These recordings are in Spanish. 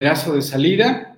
de salida.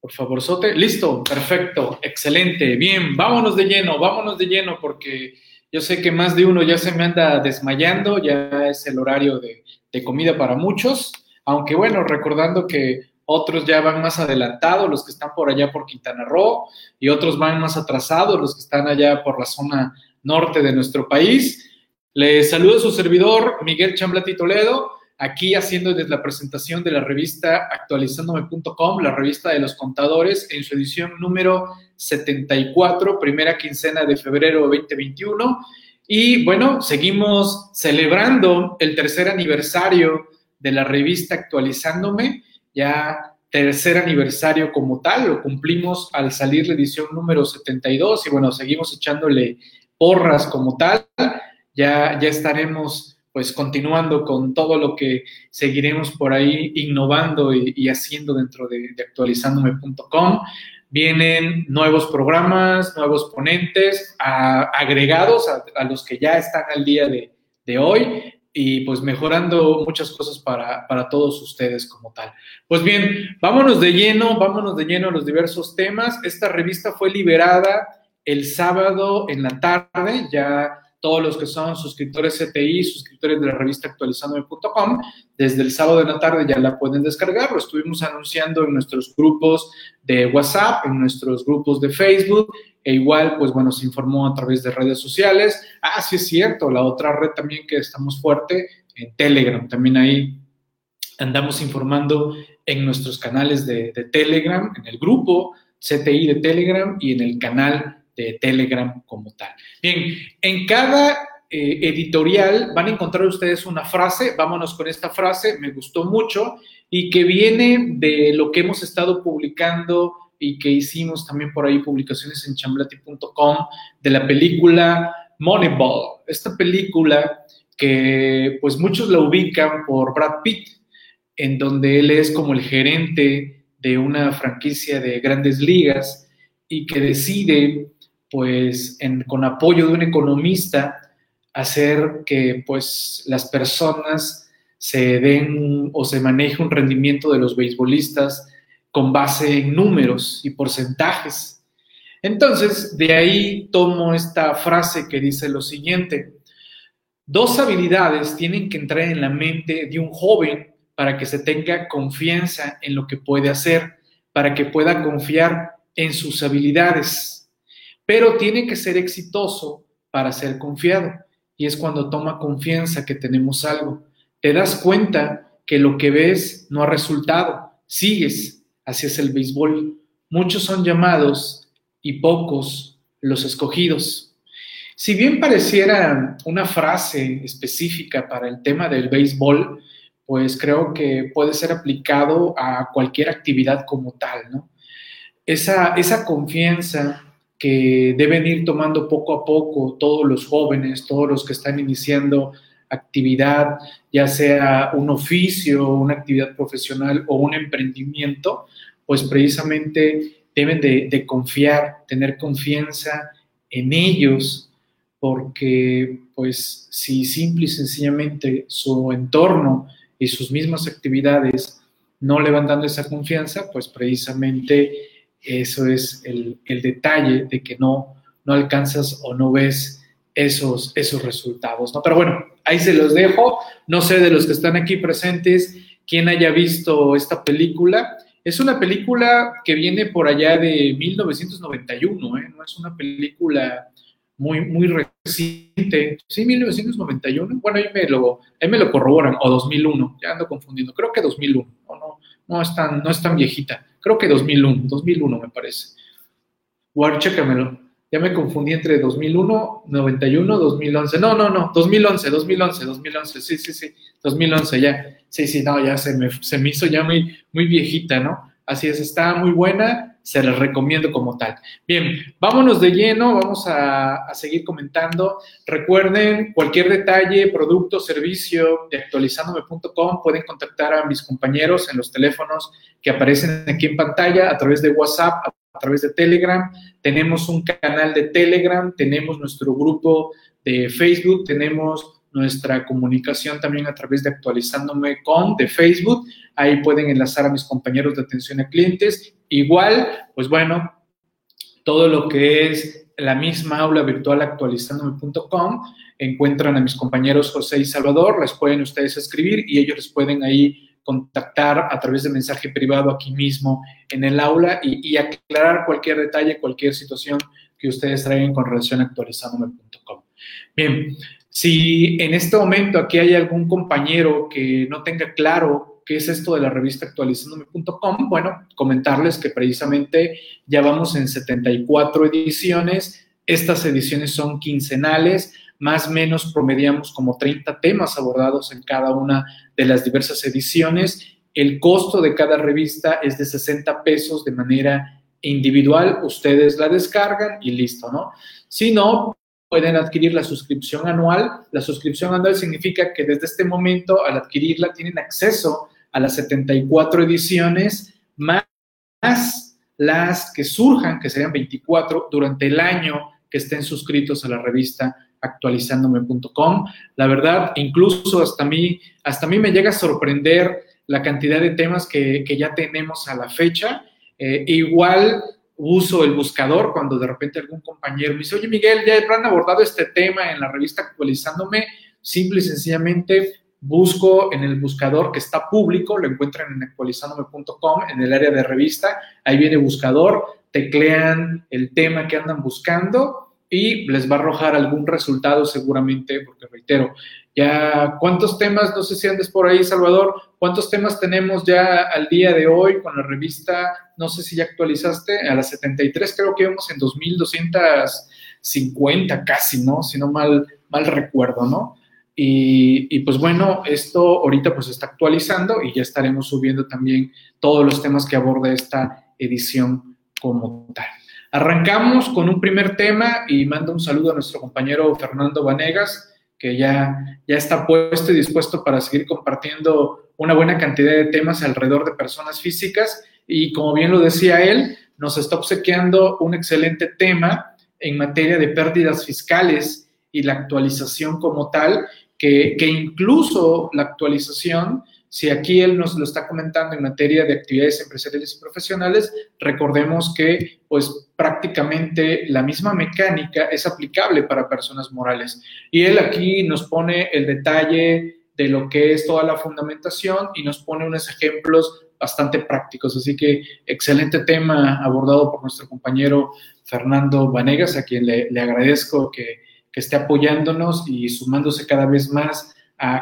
Por favor, Sote. Listo, perfecto, excelente. Bien, vámonos de lleno, vámonos de lleno porque yo sé que más de uno ya se me anda desmayando, ya es el horario de, de comida para muchos, aunque bueno, recordando que otros ya van más adelantados, los que están por allá por Quintana Roo, y otros van más atrasados, los que están allá por la zona norte de nuestro país. Les saludo a su servidor, Miguel Chamblati Toledo, aquí haciendo la presentación de la revista actualizándome.com, la revista de los contadores, en su edición número 74, primera quincena de febrero 2021. Y bueno, seguimos celebrando el tercer aniversario de la revista Actualizándome, ya tercer aniversario como tal, lo cumplimos al salir la edición número 72 y bueno, seguimos echándole porras como tal, ya, ya estaremos pues continuando con todo lo que seguiremos por ahí innovando y, haciendo dentro de, actualizándome.com. Vienen nuevos programas, nuevos ponentes agregados a, los que ya están al día de, de hoy y pues mejorando muchas cosas para, para, todos ustedes como tal. Pues bien, vámonos de lleno, vámonos de lleno a los diversos temas. Esta revista fue liberada el sábado en la tarde, ya todos los que son suscriptores CTI, suscriptores de la revista actualizándome.com, desde el sábado de la tarde ya la pueden descargar. Lo estuvimos anunciando en nuestros grupos de WhatsApp, en nuestros grupos de Facebook, e igual, pues bueno, se informó a través de redes sociales. Ah, sí es cierto, la otra red también que estamos fuerte, en Telegram, también ahí andamos informando en nuestros canales de, de Telegram, en el grupo CTI de Telegram y en el canal de Telegram como tal. Bien, en cada eh, editorial van a encontrar ustedes una frase, vámonos con esta frase, me gustó mucho y que viene de lo que hemos estado publicando y que hicimos también por ahí publicaciones en chamblati.com de la película Moneyball. Esta película que pues muchos la ubican por Brad Pitt, en donde él es como el gerente de una franquicia de grandes ligas y que decide pues con apoyo de un economista, hacer que pues las personas se den o se maneje un rendimiento de los beisbolistas con base en números y porcentajes. Entonces, de ahí tomo esta frase que dice lo siguiente, dos habilidades tienen que entrar en la mente de un joven para que se tenga confianza en lo que puede hacer, para que pueda confiar en sus habilidades pero tiene que ser exitoso para ser confiado. Y es cuando toma confianza que tenemos algo. Te das cuenta que lo que ves no ha resultado. Sigues. Así es el béisbol. Muchos son llamados y pocos los escogidos. Si bien pareciera una frase específica para el tema del béisbol, pues creo que puede ser aplicado a cualquier actividad como tal, ¿no? Esa, esa confianza que deben ir tomando poco a poco todos los jóvenes, todos los que están iniciando actividad, ya sea un oficio, una actividad profesional o un emprendimiento, pues precisamente deben de, confiar, tener confianza en ellos, porque pues si simple y sencillamente su entorno y sus mismas actividades no le van dando esa confianza, pues precisamente eso es el, detalle de que no, no alcanzas o no ves esos, esos resultados, ¿no? Pero bueno, ahí se los dejo. No sé de los que están aquí presentes quién haya visto esta película. Es una película que viene por allá de 1991, ¿eh? No es una película muy, muy reciente. Sí, 1991. Bueno, ahí me lo, ahí me lo corroboran. O 2001. Ya ando confundiendo. Creo que 2001. No, no, es tan, no es tan viejita creo que 2001, 2001 me parece. Guard, chécamelo. Ya me confundí entre 2001, 91, 2011. No, no, no, 2011, 2011, 2011. Sí, sí, sí, 2011 ya. Sí, sí, no, ya se me, se me hizo ya muy, muy viejita, ¿no? Así es, está muy buena se les recomiendo como tal. Bien, vámonos de lleno, vamos a, seguir comentando. Recuerden, cualquier detalle, producto, servicio de actualizándome.com, pueden contactar a mis compañeros en los teléfonos que aparecen aquí en pantalla, a través de WhatsApp, a través de Telegram. Tenemos un canal de Telegram, tenemos nuestro grupo de Facebook, tenemos nuestra comunicación también a través de actualizándome con de Facebook. Ahí pueden enlazar a mis compañeros de atención a clientes. Igual, pues bueno, todo lo que es la misma aula virtual actualizándome.com, encuentran a mis compañeros José y Salvador, les pueden ustedes escribir y ellos les pueden ahí contactar a través de mensaje privado aquí mismo en el aula y, aclarar cualquier detalle, cualquier situación que ustedes traigan con relación a actualizándome.com. Bien, si en este momento aquí hay algún compañero que no tenga claro qué es esto de la revista actualizándome.com, bueno, comentarles que precisamente ya vamos en 74 ediciones, estas ediciones son quincenales, más o menos promediamos como 30 temas abordados en cada una de las diversas ediciones. El costo de cada revista es de 60 pesos de manera individual. Ustedes la descargan y listo, ¿no? Si no, pueden adquirir la suscripción anual. La suscripción anual significa que desde este momento, al adquirirla, tienen acceso a las 74 ediciones más las que surjan, que serían 24 durante el año que estén suscritos a la revista actualizándome.com. La verdad, incluso hasta mí, hasta mí me llega a sorprender la cantidad de temas que, ya tenemos a la fecha. Eh, igual uso el buscador cuando de repente algún compañero me dice, oye Miguel, ya han abordado este tema en la revista actualizándome, simple y sencillamente busco en el buscador que está público, lo encuentran en actualizándome.com, en el área de revista, ahí viene buscador, teclean el tema que andan buscando y les va a arrojar algún resultado seguramente, porque reitero, ya cuántos temas, no sé si andes por ahí, Salvador, cuántos temas tenemos ya al día de hoy con la revista, no sé si ya actualizaste, a las 73 creo que íbamos en 2250 casi, ¿no? Si no mal, mal recuerdo, ¿no? Y, y, pues bueno, esto ahorita pues está actualizando y ya estaremos subiendo también todos los temas que aborda esta edición como tal. Arrancamos con un primer tema y mando un saludo a nuestro compañero Fernando Vanegas, que ya, ya está puesto y dispuesto para seguir compartiendo una buena cantidad de temas alrededor de personas físicas. Y como bien lo decía él, nos está obsequiando un excelente tema en materia de pérdidas fiscales y la actualización como tal, que, que incluso la actualización si aquí él nos lo está comentando en materia de actividades empresariales y profesionales, recordemos que pues prácticamente la misma mecánica es aplicable para personas morales. Y él aquí nos pone el detalle de lo que es toda la fundamentación y nos pone unos ejemplos bastante prácticos. Así que excelente tema abordado por nuestro compañero Fernando Vanegas, a quien le, agradezco que, esté apoyándonos y sumándose cada vez más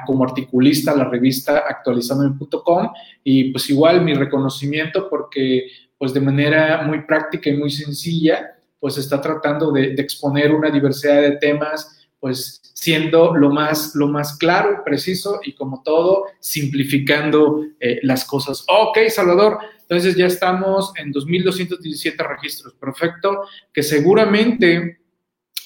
como articulista a la revista actualizandome.com y pues igual mi reconocimiento porque pues de manera muy práctica y muy sencilla pues está tratando de, exponer una diversidad de temas pues siendo lo más, lo más claro, preciso y como todo, simplificando eh, las cosas. Ok, Salvador, entonces ya estamos en 2.217 registros, perfecto, que seguramente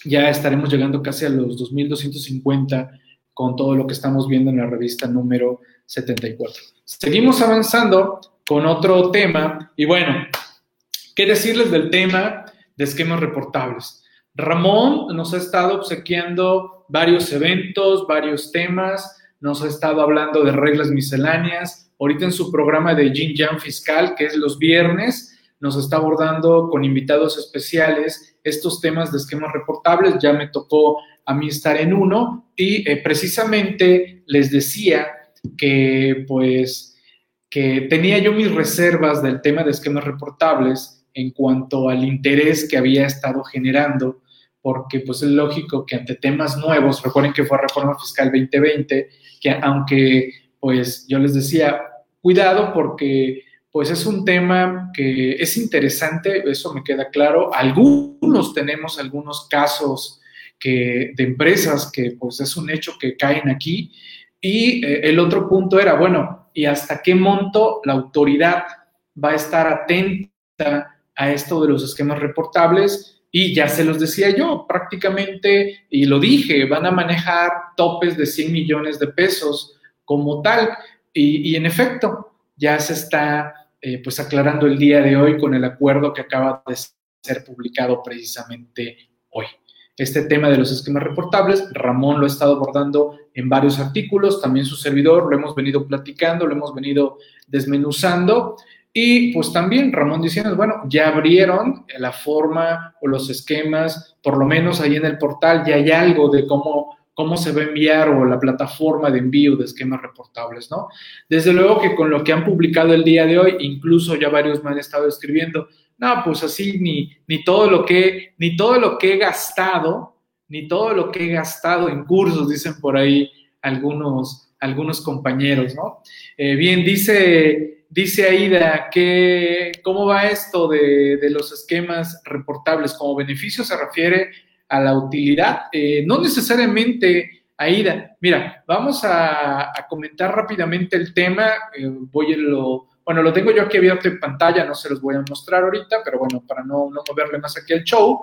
ya estaremos llegando casi a los 2.250 con todo lo que estamos viendo en la revista número 74. Seguimos avanzando con otro tema y bueno, ¿qué decirles del tema de esquemas reportables? Ramón nos ha estado obsequiando varios eventos, varios temas, nos ha estado hablando de reglas misceláneas. Ahorita en su programa de Jin Yang Fiscal, que es los viernes, nos está abordando con invitados especiales estos temas de esquemas reportables. Ya me tocó a mí estar en uno y eh, precisamente les decía que pues que tenía yo mis reservas del tema de esquemas reportables en cuanto al interés que había estado generando, porque pues es lógico que ante temas nuevos, recuerden que fue Reforma Fiscal 2020, que aunque pues yo les decía, cuidado porque pues es un tema que es interesante, eso me queda claro, algunos tenemos algunos casos que, de empresas que pues es un hecho que caen aquí. Y eh, el otro punto era, bueno, ¿y hasta qué monto la autoridad va a estar atenta a esto de los esquemas reportables? Y ya se los decía yo, prácticamente, y lo dije, van a manejar topes de 100 millones de pesos como tal. Y, en efecto, ya se está eh, pues aclarando el día de hoy con el acuerdo que acaba de ser publicado precisamente hoy. Este tema de los esquemas reportables. Ramón lo ha estado abordando en varios artículos, también su servidor, lo hemos venido platicando, lo hemos venido desmenuzando. Y pues también Ramón diciendo, bueno, ya abrieron la forma o los esquemas, por lo menos ahí en el portal ya hay algo de cómo, cómo se va a enviar o la plataforma de envío de esquemas reportables, ¿no? Desde luego que con lo que han publicado el día de hoy, incluso ya varios me han estado escribiendo, no, pues así ni, ni, todo lo que, ni todo lo que he gastado, ni todo lo que he gastado en cursos, dicen por ahí algunos, algunos compañeros, ¿no? Eh, bien, dice Dice Aida que cómo va esto de, los esquemas reportables. Como beneficio se refiere a la utilidad. Eh, no necesariamente, Aida. Mira, vamos a, comentar rápidamente el tema. Eh, voy a lo, bueno, lo tengo yo aquí abierto en pantalla, no se los voy a mostrar ahorita, pero bueno, para no, no moverle más aquí el show.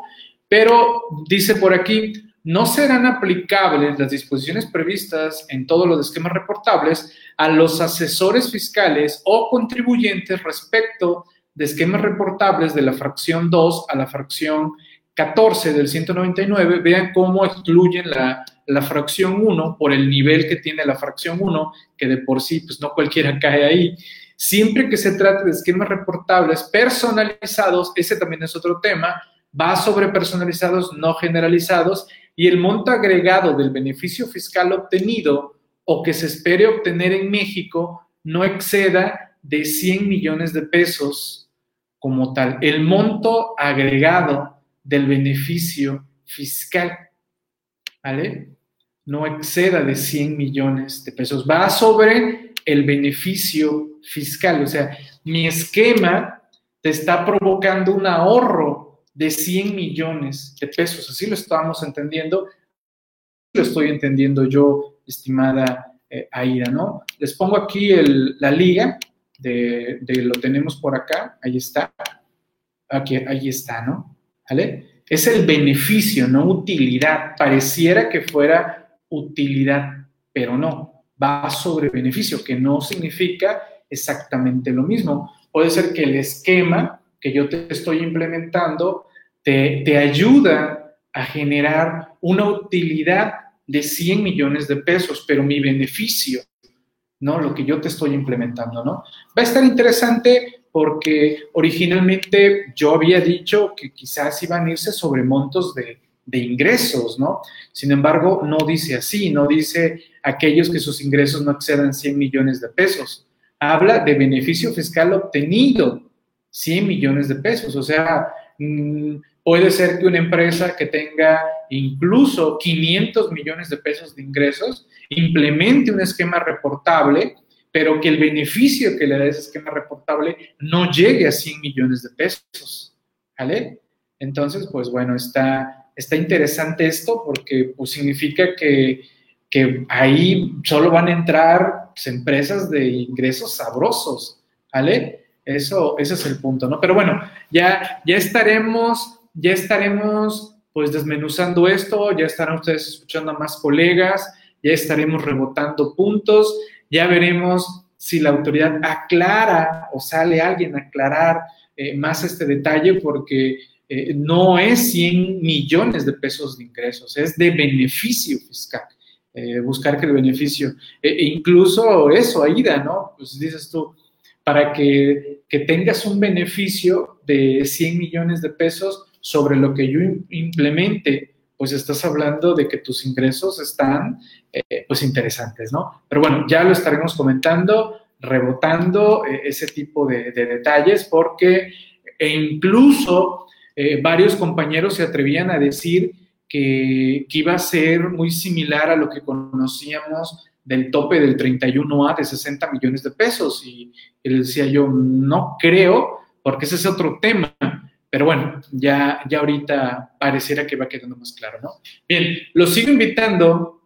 Pero dice por aquí, no serán aplicables las disposiciones previstas en todos los esquemas reportables a los asesores fiscales o contribuyentes respecto de esquemas reportables de la fracción 2 a la fracción 14 del 199. Vean cómo excluyen la, la fracción 1 por el nivel que tiene la fracción 1, que de por sí, pues no cualquiera cae ahí. Siempre que se trate de esquemas reportables personalizados, ese también es otro tema, va sobre personalizados, no generalizados, y el monto agregado del beneficio fiscal obtenido o que se espere obtener en México no exceda de 100 millones de pesos como tal. El monto agregado del beneficio fiscal, ¿vale? No exceda de 100 millones de pesos. Va sobre el beneficio fiscal. O sea, mi esquema te está provocando un ahorro de 100 millones de pesos. Así lo estábamos entendiendo. Lo estoy entendiendo yo, estimada eh, Aida, ¿no? Les pongo aquí la liga de, lo tenemos por acá. Ahí está. Aquí, ahí está, ¿no? ¿Vale? Es el beneficio, no utilidad. Pareciera que fuera utilidad, pero no. Va sobre beneficio, que no significa exactamente lo mismo. Puede ser que el esquema que yo te estoy implementando te, te ayuda a generar una utilidad de 100 millones de pesos, pero mi beneficio, ¿no? Lo que yo te estoy implementando, ¿no? Va a estar interesante porque originalmente yo había dicho que quizás iban a irse sobre montos de, de ingresos, ¿no? Sin embargo, no dice así, no dice aquellos que sus ingresos no excedan 100 millones de pesos. Habla de beneficio fiscal obtenido 100 millones de pesos. O sea, mm, puede ser que una empresa que tenga incluso 500 millones de pesos de ingresos implemente un esquema reportable, pero que el beneficio que le da ese esquema reportable no llegue a 100 millones de pesos. ¿Vale? Entonces, pues bueno, está, está interesante esto porque pues, significa que, que ahí solo van a entrar pues, empresas de ingresos sabrosos. ¿Vale? Eso, ese es el punto, ¿no? Pero bueno, ya, ya estaremos, ya estaremos pues desmenuzando esto, ya estarán ustedes escuchando a más colegas, ya estaremos rebotando puntos, ya veremos si la autoridad aclara o sale alguien a aclarar eh, más este detalle, porque eh, no es 100 millones de pesos de ingresos, es de beneficio fiscal. Eh, buscar que el beneficio, e incluso eso, Aida, ¿no? Pues dices tú, para que, tengas un beneficio de 100 millones de pesos sobre lo que yo implemente, pues estás hablando de que tus ingresos están, eh, pues, interesantes, ¿no? Pero bueno, ya lo estaremos comentando, rebotando eh, ese tipo de, detalles, porque e incluso varios compañeros se atrevían a decir que, iba a ser muy similar a lo que conocíamos del tope del 31A de 60 millones de pesos. Y, él decía yo, no creo, porque ese es otro tema. Pero bueno, ya, ya ahorita pareciera que va quedando más claro, ¿no? Bien, los sigo invitando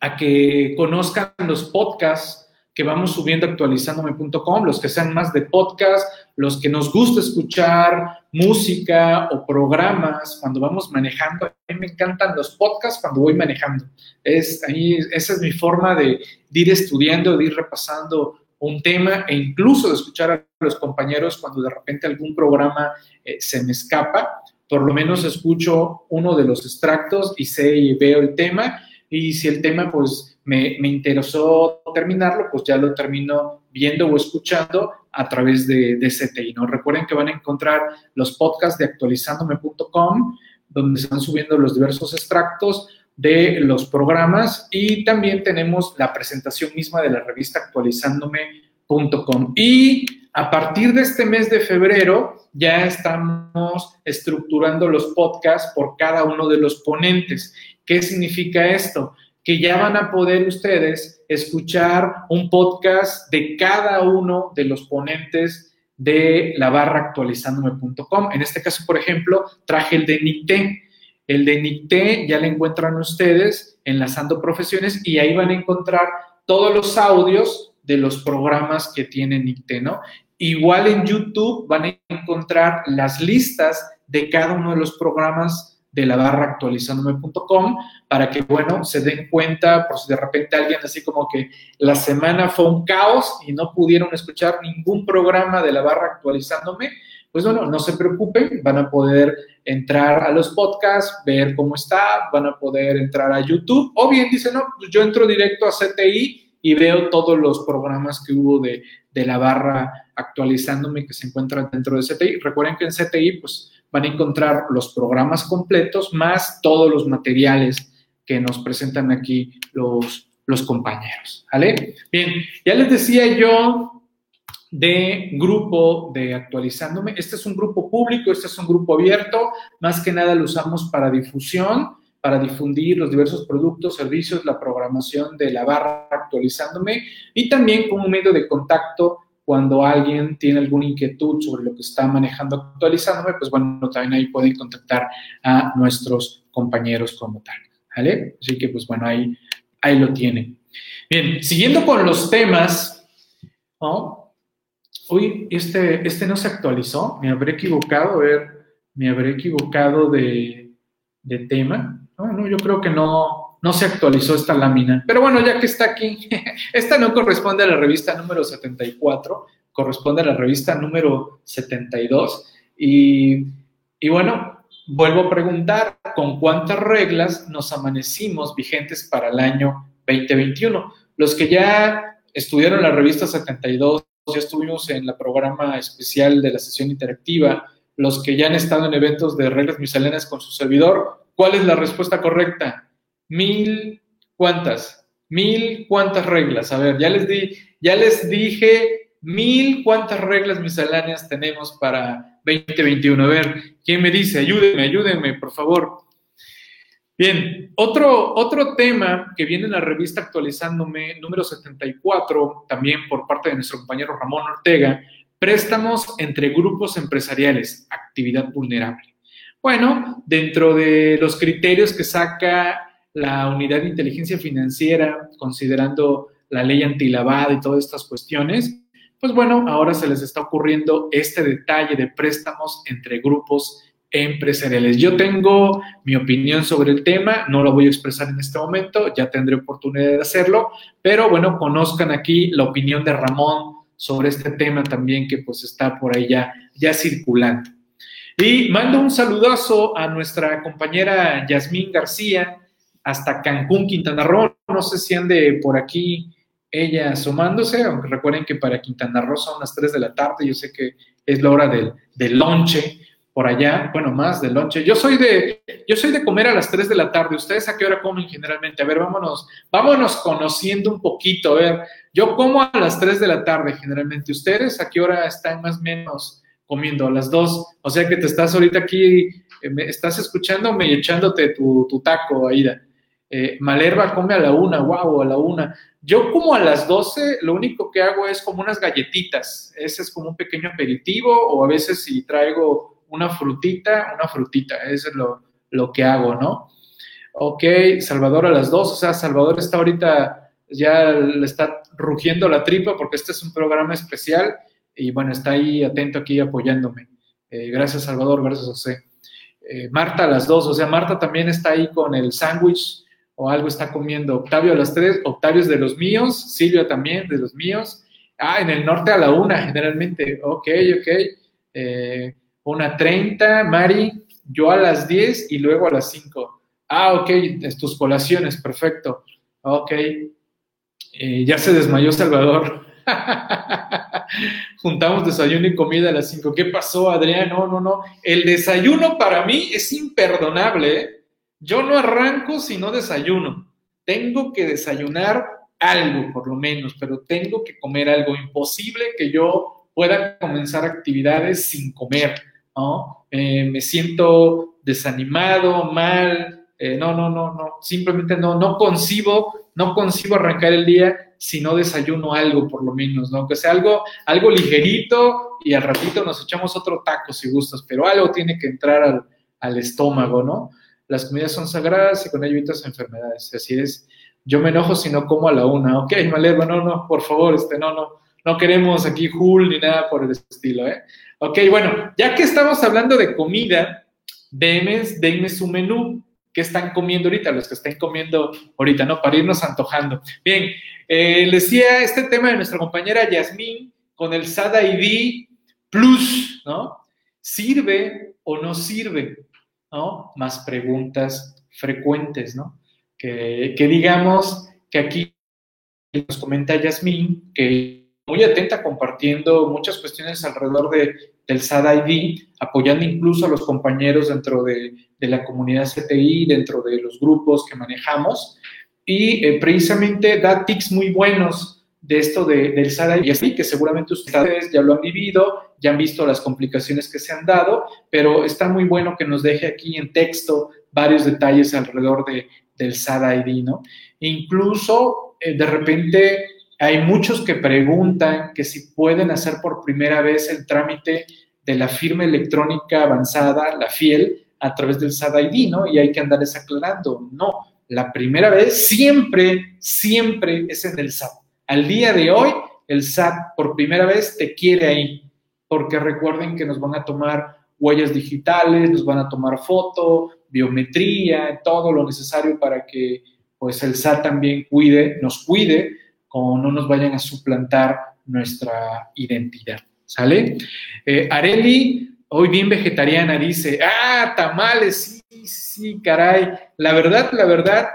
a que conozcan los podcasts que vamos subiendo actualizandome.com, los que sean más de podcast, los que nos gusta escuchar música o programas cuando vamos manejando. A mí me encantan los podcasts cuando voy manejando. Es, ahí, esa es mi forma de, ir estudiando, de ir repasando un tema e incluso de escuchar a los compañeros cuando de repente algún programa eh, se me escapa por lo menos escucho uno de los extractos y sé y veo el tema. Y si el tema pues me, me interesó terminarlo, pues ya lo termino viendo o escuchando a través de, de CTI. ¿no? Recuerden que van a encontrar los podcasts de actualizándome.com, donde se van subiendo los diversos extractos de los programas y también tenemos la presentación misma de la revista actualizándome.com. Y a partir de este mes de febrero ya estamos estructurando los podcasts por cada uno de los ponentes. ¿Qué significa esto? Que ya van a poder ustedes escuchar un podcast de cada uno de los ponentes de la barra actualizándome.com. En este caso, por ejemplo, traje el de NICTE. El de NICTE ya lo encuentran ustedes enlazando profesiones y ahí van a encontrar todos los audios de los programas que tiene NICTE, ¿no? Igual en YouTube van a encontrar las listas de cada uno de los programas de la barra actualizándome.com para que, bueno, se den cuenta por si de repente alguien así como que la semana fue un caos y no pudieron escuchar ningún programa de la barra actualizándome, pues bueno, no se preocupen, van a poder entrar a los podcasts, ver cómo está, van a poder entrar a YouTube o bien dicen, no, pues yo entro directo a CTI y veo todos los programas que hubo de, de la barra actualizándome que se encuentran dentro de CTI. Recuerden que en CTI pues van a encontrar los programas completos más todos los materiales que nos presentan aquí los, los compañeros. ¿Vale? Bien, ya les decía yo de grupo de actualizándome. Este es un grupo público, este es un grupo abierto. Más que nada lo usamos para difusión para difundir los diversos productos, servicios, la programación de la barra actualizándome y también como medio de contacto cuando alguien tiene alguna inquietud sobre lo que está manejando actualizándome, pues bueno, también ahí pueden contactar a nuestros compañeros como tal. ¿Vale? Así que pues bueno, ahí, ahí lo tienen. Bien, siguiendo con los temas. Uy, este, este no se actualizó, me habré equivocado, a ver, me habré equivocado de, de tema. No, no, yo creo que no, no se actualizó esta lámina. Pero bueno, ya que está aquí, esta no corresponde a la revista número 74, corresponde a la revista número 72. Y, y bueno, vuelvo a preguntar, ¿con cuántas reglas nos amanecimos vigentes para el año 2021? Los que ya estudiaron la revista 72, ya estuvimos en el programa especial de la sesión interactiva, los que ya han estado en eventos de reglas misceláneas con su servidor, ¿Cuál es la respuesta correcta? Mil, ¿cuántas? Mil, ¿cuántas reglas? A ver, ya les di, ya les dije mil, ¿cuántas reglas misceláneas tenemos para 2021? A ver, ¿quién me dice? Ayúdenme, ayúdenme, por favor. Bien, otro, otro tema que viene en la revista actualizándome, número 74, también por parte de nuestro compañero Ramón Ortega, préstamos entre grupos empresariales, actividad vulnerable. Bueno, dentro de los criterios que saca la unidad de inteligencia financiera, considerando la ley antilavada y todas estas cuestiones, pues bueno, ahora se les está ocurriendo este detalle de préstamos entre grupos empresariales. Yo tengo mi opinión sobre el tema, no lo voy a expresar en este momento, ya tendré oportunidad de hacerlo, pero bueno, conozcan aquí la opinión de Ramón sobre este tema también que pues está por ahí ya, ya circulando. Y mando un saludazo a nuestra compañera Yasmín García hasta Cancún, Quintana Roo. No sé si ande por aquí ella asomándose, aunque recuerden que para Quintana Roo son las 3 de la tarde. Yo sé que es la hora del, del lonche por allá, bueno, más del lonche. Yo soy de, yo soy de comer a las 3 de la tarde. ¿Ustedes a qué hora comen generalmente? A ver, vámonos, vámonos conociendo un poquito. A ver, yo como a las 3 de la tarde generalmente. ¿Ustedes a qué hora están más o menos comiendo a las dos. O sea que te estás ahorita aquí, eh, me estás escuchándome y echándote tu, tu taco, Aida. Eh, Malerva come a la una, wow, a la una. Yo como a las doce, lo único que hago es como unas galletitas. Ese es como un pequeño aperitivo o a veces si traigo una frutita, una frutita. Eso es lo, lo que hago, ¿no? Ok, Salvador a las dos. O sea, Salvador está ahorita, ya le está rugiendo la tripa porque este es un programa especial y bueno, está ahí atento aquí apoyándome. Eh, gracias Salvador, gracias José. Eh, Marta a las dos, o sea, Marta también está ahí con el sándwich o algo está comiendo. Octavio a las tres, Octavio es de los míos, Silvia también de los míos. Ah, en el norte a la una generalmente, ok, ok. Eh, una treinta, Mari, yo a las 10 y luego a las 5. Ah, ok, tus colaciones, perfecto. Ok. Eh, ya se desmayó Salvador. Juntamos desayuno y comida a las 5. ¿Qué pasó, Adrián? No, no, no. El desayuno para mí es imperdonable. ¿eh? Yo no arranco si no desayuno. Tengo que desayunar algo, por lo menos, pero tengo que comer algo. Imposible que yo pueda comenzar actividades sin comer, ¿no? Eh, me siento desanimado, mal. Eh, no, no, no, no. Simplemente no, no concibo, no concibo arrancar el día si no desayuno algo, por lo menos, ¿no? Que sea algo, algo ligerito y al ratito nos echamos otro taco si gustas, pero algo tiene que entrar al, al estómago, ¿no? Las comidas son sagradas y con ello evitas enfermedades. Así es. Yo me enojo si no como a la una. Ok, Malerva, no, no, por favor, este, no, no, no queremos aquí Jul ni nada por el estilo, ¿eh? Ok, bueno, ya que estamos hablando de comida, denme, denme su menú. ¿Qué están comiendo ahorita? Los que estén comiendo ahorita, ¿no? Para irnos antojando. Bien, eh, decía este tema de nuestra compañera Yasmín con el SAD ID Plus, ¿no? ¿Sirve o no sirve? ¿No? Más preguntas frecuentes, ¿no? Que, que digamos que aquí nos comenta Yasmín que muy atenta compartiendo muchas cuestiones alrededor de, del SAD ID, apoyando incluso a los compañeros dentro de, de la comunidad CTI, dentro de los grupos que manejamos y eh, precisamente da tics muy buenos de esto de, del SADA y así, que seguramente ustedes ya lo han vivido, ya han visto las complicaciones que se han dado, pero está muy bueno que nos deje aquí en texto varios detalles alrededor de, del SADA ID, ¿no? incluso, eh, de repente, hay muchos que preguntan que si pueden hacer por primera vez el trámite de la firma electrónica avanzada, la FIEL, a través del SAD ID, ¿no? Y hay que andarles aclarando. No, la primera vez siempre, siempre es en el. Al día de hoy, el SAT por primera vez te quiere ahí, porque recuerden que nos van a tomar huellas digitales, nos van a tomar foto, biometría, todo lo necesario para que pues el SAT también cuide, nos cuide, como no nos vayan a suplantar nuestra identidad. ¿Sale? Eh, Areli, hoy bien vegetariana, dice, ah, tamales, sí, caray. La verdad, la verdad,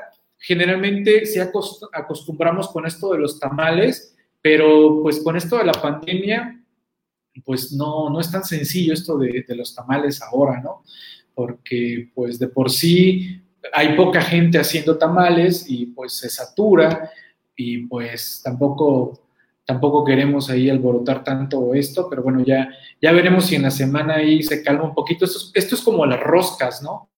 generalmente sí acostumbramos con esto de los tamales, pero pues con esto de la pandemia, pues no, no es tan sencillo esto de, los tamales ahora, ¿no? Porque pues de por sí hay poca gente haciendo tamales y pues se satura y pues tampoco tampoco queremos ahí alborotar tanto esto, pero bueno, ya, ya veremos si en la semana ahí se calma un poquito. Esto es como las roscas, ¿no?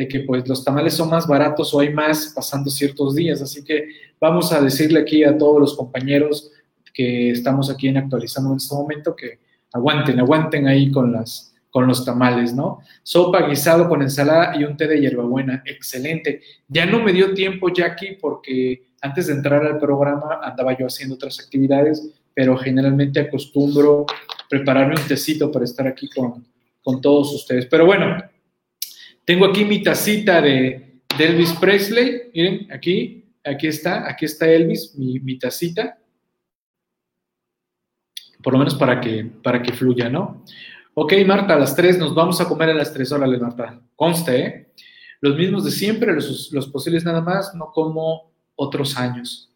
De que pues los tamales son más baratos o hay más pasando ciertos días. Así que vamos a decirle aquí a todos los compañeros que estamos aquí en actualizando en este momento que aguanten, aguanten ahí con las con los tamales, ¿no? Sopa guisado con ensalada y un té de hierbabuena, excelente. Ya no me dio tiempo, Jackie, porque antes de entrar al programa andaba yo haciendo otras actividades, pero generalmente acostumbro prepararme un tecito para estar aquí con, con todos ustedes. Pero bueno, tengo aquí mi tacita de, Elvis Presley. Miren, aquí, aquí está, aquí está Elvis, mi, tacita. Por lo menos para que, para que fluya, ¿no? Ok, Marta, a las tres nos vamos a comer a las tres. Órale, Marta. Conste, ¿eh? Los mismos de siempre, los, los posibles nada más, no como otros años.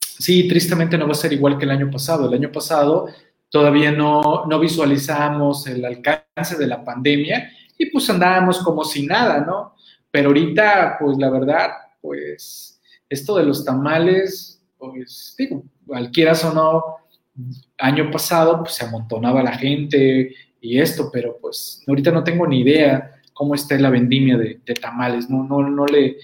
Sí, tristemente no va a ser igual que el año pasado. El año pasado todavía no, no visualizamos el alcance de la pandemia y pues andábamos como si nada, ¿no? Pero ahorita, pues la verdad, pues esto de los tamales, pues digo, cualquiera o no, año pasado pues se amontonaba la gente y esto, pero pues ahorita no tengo ni idea cómo está la vendimia de, tamales, no, no, no le,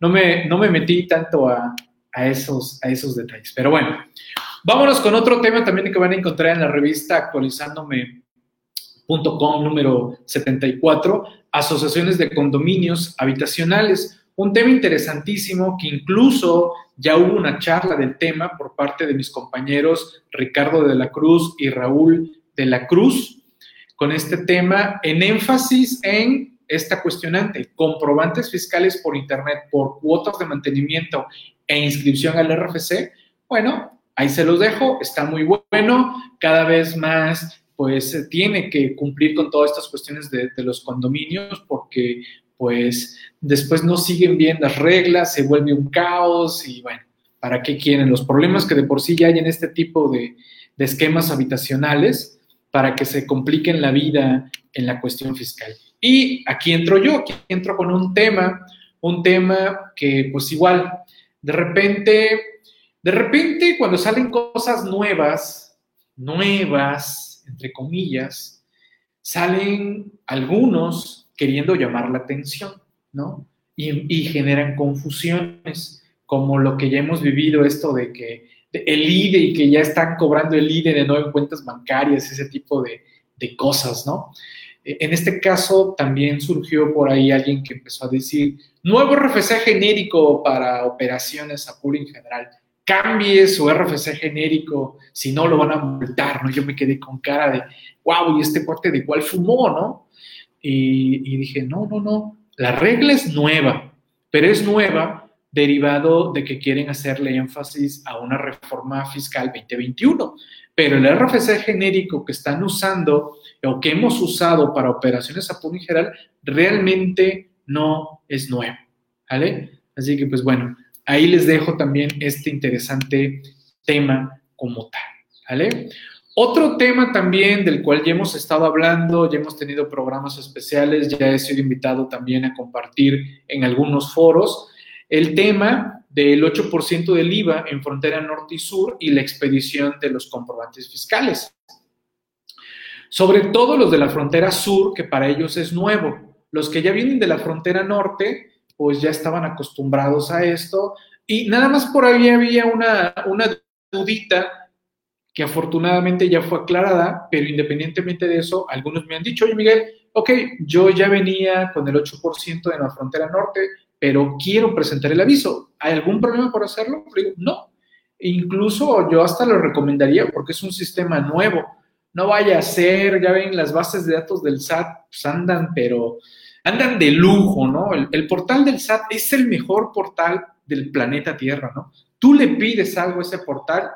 no me, no me metí tanto a, a, esos, a esos detalles. Pero bueno, vámonos con otro tema también que van a encontrar en la revista actualizándome .com número 74, asociaciones de condominios habitacionales. Un tema interesantísimo que incluso ya hubo una charla del tema por parte de mis compañeros Ricardo de la Cruz y Raúl de la Cruz con este tema en énfasis en esta cuestionante, comprobantes fiscales por Internet por cuotas de mantenimiento e inscripción al RFC. Bueno, ahí se los dejo, está muy bueno, cada vez más pues tiene que cumplir con todas estas cuestiones de, de los condominios porque pues después no siguen bien las reglas, se vuelve un caos y bueno, ¿para qué quieren? Los problemas que de por sí ya hay en este tipo de, de esquemas habitacionales para que se compliquen la vida en la cuestión fiscal. Y aquí entro yo, aquí entro con un tema, un tema que pues igual, de repente, de repente cuando salen cosas nuevas, nuevas, entre comillas, salen algunos queriendo llamar la atención, ¿no? Y, generan confusiones, como lo que ya hemos vivido, esto de que el IDE y que ya están cobrando el IDE de nuevo en cuentas bancarias, ese tipo de, cosas, ¿no? E, en este caso también surgió por ahí alguien que empezó a decir, nuevo RFC genérico para operaciones a en general. Cambie su RFC genérico, si no lo van a multar, ¿no? Yo me quedé con cara de, wow, ¿y este cuate de igual fumó, no? Y, dije, no, no, no, la regla es nueva, pero es nueva derivado de que quieren hacerle énfasis a una reforma fiscal 2021. Pero el RFC genérico que están usando o que hemos usado para operaciones a punto general realmente no es nuevo. ¿Vale? Así que pues bueno, ahí les dejo también este interesante tema como tal. ¿Vale? Otro tema también del cual ya hemos estado hablando, ya hemos tenido programas especiales, ya he sido invitado también a compartir en algunos foros, el tema del 8% del IVA en frontera norte y sur y la expedición de los comprobantes fiscales. Sobre todo los de la frontera sur, que para ellos es nuevo. Los que ya vienen de la frontera norte, pues ya estaban acostumbrados a esto. Y nada más por ahí había una, una dudita que afortunadamente ya fue aclarada, pero independientemente de eso, algunos me han dicho, oye Miguel, ok, yo ya venía con el 8% en la frontera norte, pero quiero presentar el aviso. ¿Hay algún problema por hacerlo? No. Incluso yo hasta lo recomendaría porque es un sistema nuevo. No vaya a ser, ya ven, las bases de datos del SAT pues andan, pero andan de lujo, ¿no? El, portal del SAT es el mejor portal del planeta Tierra, ¿no? Tú le pides algo a ese portal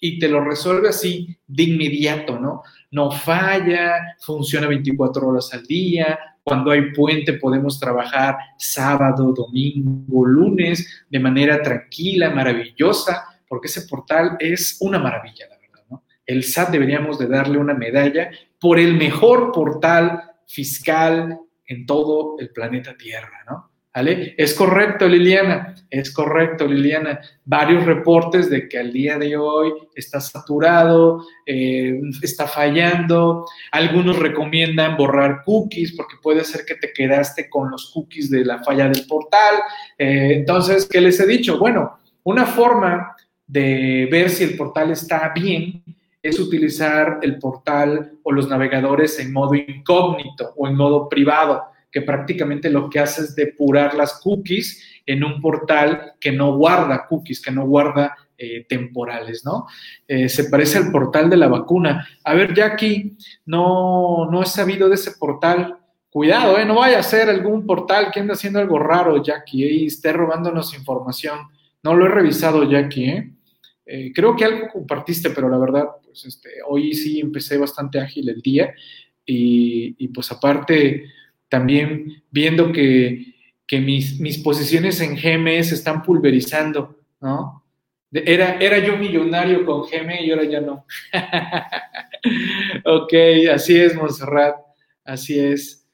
y te lo resuelve así de inmediato, ¿no? No falla, funciona 24 horas al día, cuando hay puente podemos trabajar sábado, domingo, lunes de manera tranquila, maravillosa, porque ese portal es una maravilla, la verdad, ¿no? El SAT deberíamos de darle una medalla por el mejor portal fiscal en todo el planeta Tierra, ¿no? Es correcto, Liliana, es correcto, Liliana. Varios reportes de que al día de hoy está saturado, eh, está fallando. Algunos recomiendan borrar cookies porque puede ser que te quedaste con los cookies de la falla del portal. Eh, entonces, ¿qué les he dicho? Bueno, una forma de ver si el portal está bien es utilizar el portal o los navegadores en modo incógnito o en modo privado que prácticamente lo que hace es depurar las cookies en un portal que no guarda cookies, que no guarda eh, temporales, ¿no? Eh, se parece al portal de la vacuna. A ver, Jackie, no, no he sabido de ese portal. Cuidado, ¿eh? No vaya a ser algún portal que anda haciendo algo raro, Jackie, ¿eh? y esté robándonos información. No lo he revisado, Jackie, ¿eh? ¿eh? creo que algo compartiste, pero la verdad, pues este, hoy sí empecé bastante ágil el día y, pues aparte, también viendo que, mis, posiciones en GME se están pulverizando, ¿no? Era, era yo millonario con GME y ahora ya no. ok, así es, Monserrat, así es.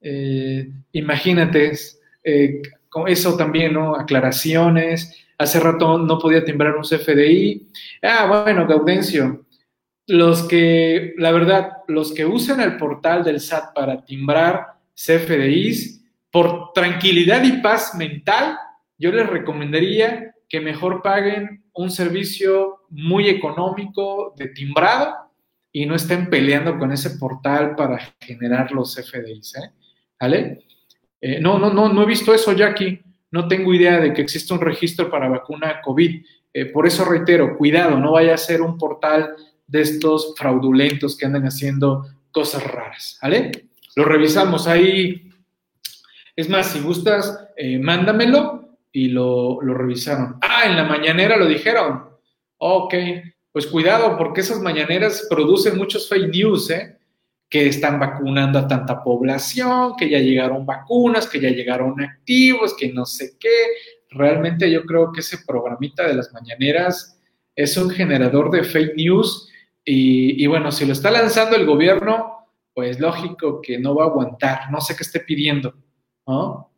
Eh, imagínate, eh, eso también, ¿no? Aclaraciones. Hace rato no podía timbrar un CFDI. Ah, bueno, Gaudencio, los que, la verdad, los que usan el portal del SAT para timbrar CFDIs, por tranquilidad y paz mental, yo les recomendaría que mejor paguen un servicio muy económico de timbrado y no estén peleando con ese portal para generar los CFDIs. ¿eh? ¿Vale? Eh, no, no, no, no he visto eso, Jackie. No tengo idea de que exista un registro para vacuna COVID. Eh, por eso reitero, cuidado, no vaya a ser un portal de estos fraudulentos que andan haciendo cosas raras, ¿vale? Lo revisamos ahí. Es más, si gustas, eh, mándamelo y lo, revisaron. Ah, en la mañanera lo dijeron. Ok, pues cuidado, porque esas mañaneras producen muchos fake news, ¿eh? Que están vacunando a tanta población, que ya llegaron vacunas, que ya llegaron activos, que no sé qué. Realmente yo creo que ese programita de las mañaneras es un generador de fake news y, bueno, si lo está lanzando el gobierno, pues lógico que no va a aguantar, no sé qué esté pidiendo, ¿no?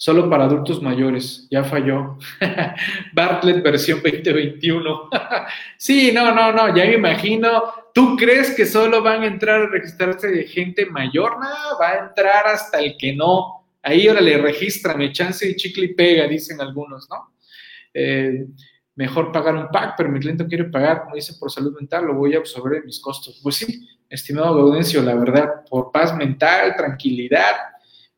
Solo para adultos mayores, ya falló. Bartlett versión 2021. sí, no, no, no, ya me imagino. ¿Tú crees que solo van a entrar a registrarse de gente mayor? No, va a entrar hasta el que no. Ahí ahora le me chance y chicle y pega, dicen algunos, ¿no? Eh, mejor pagar un pack, pero mi cliente quiere pagar, como dice, por salud mental, lo voy a absorber mis costos. Pues sí, estimado Gaudencio, la verdad, por paz mental, tranquilidad,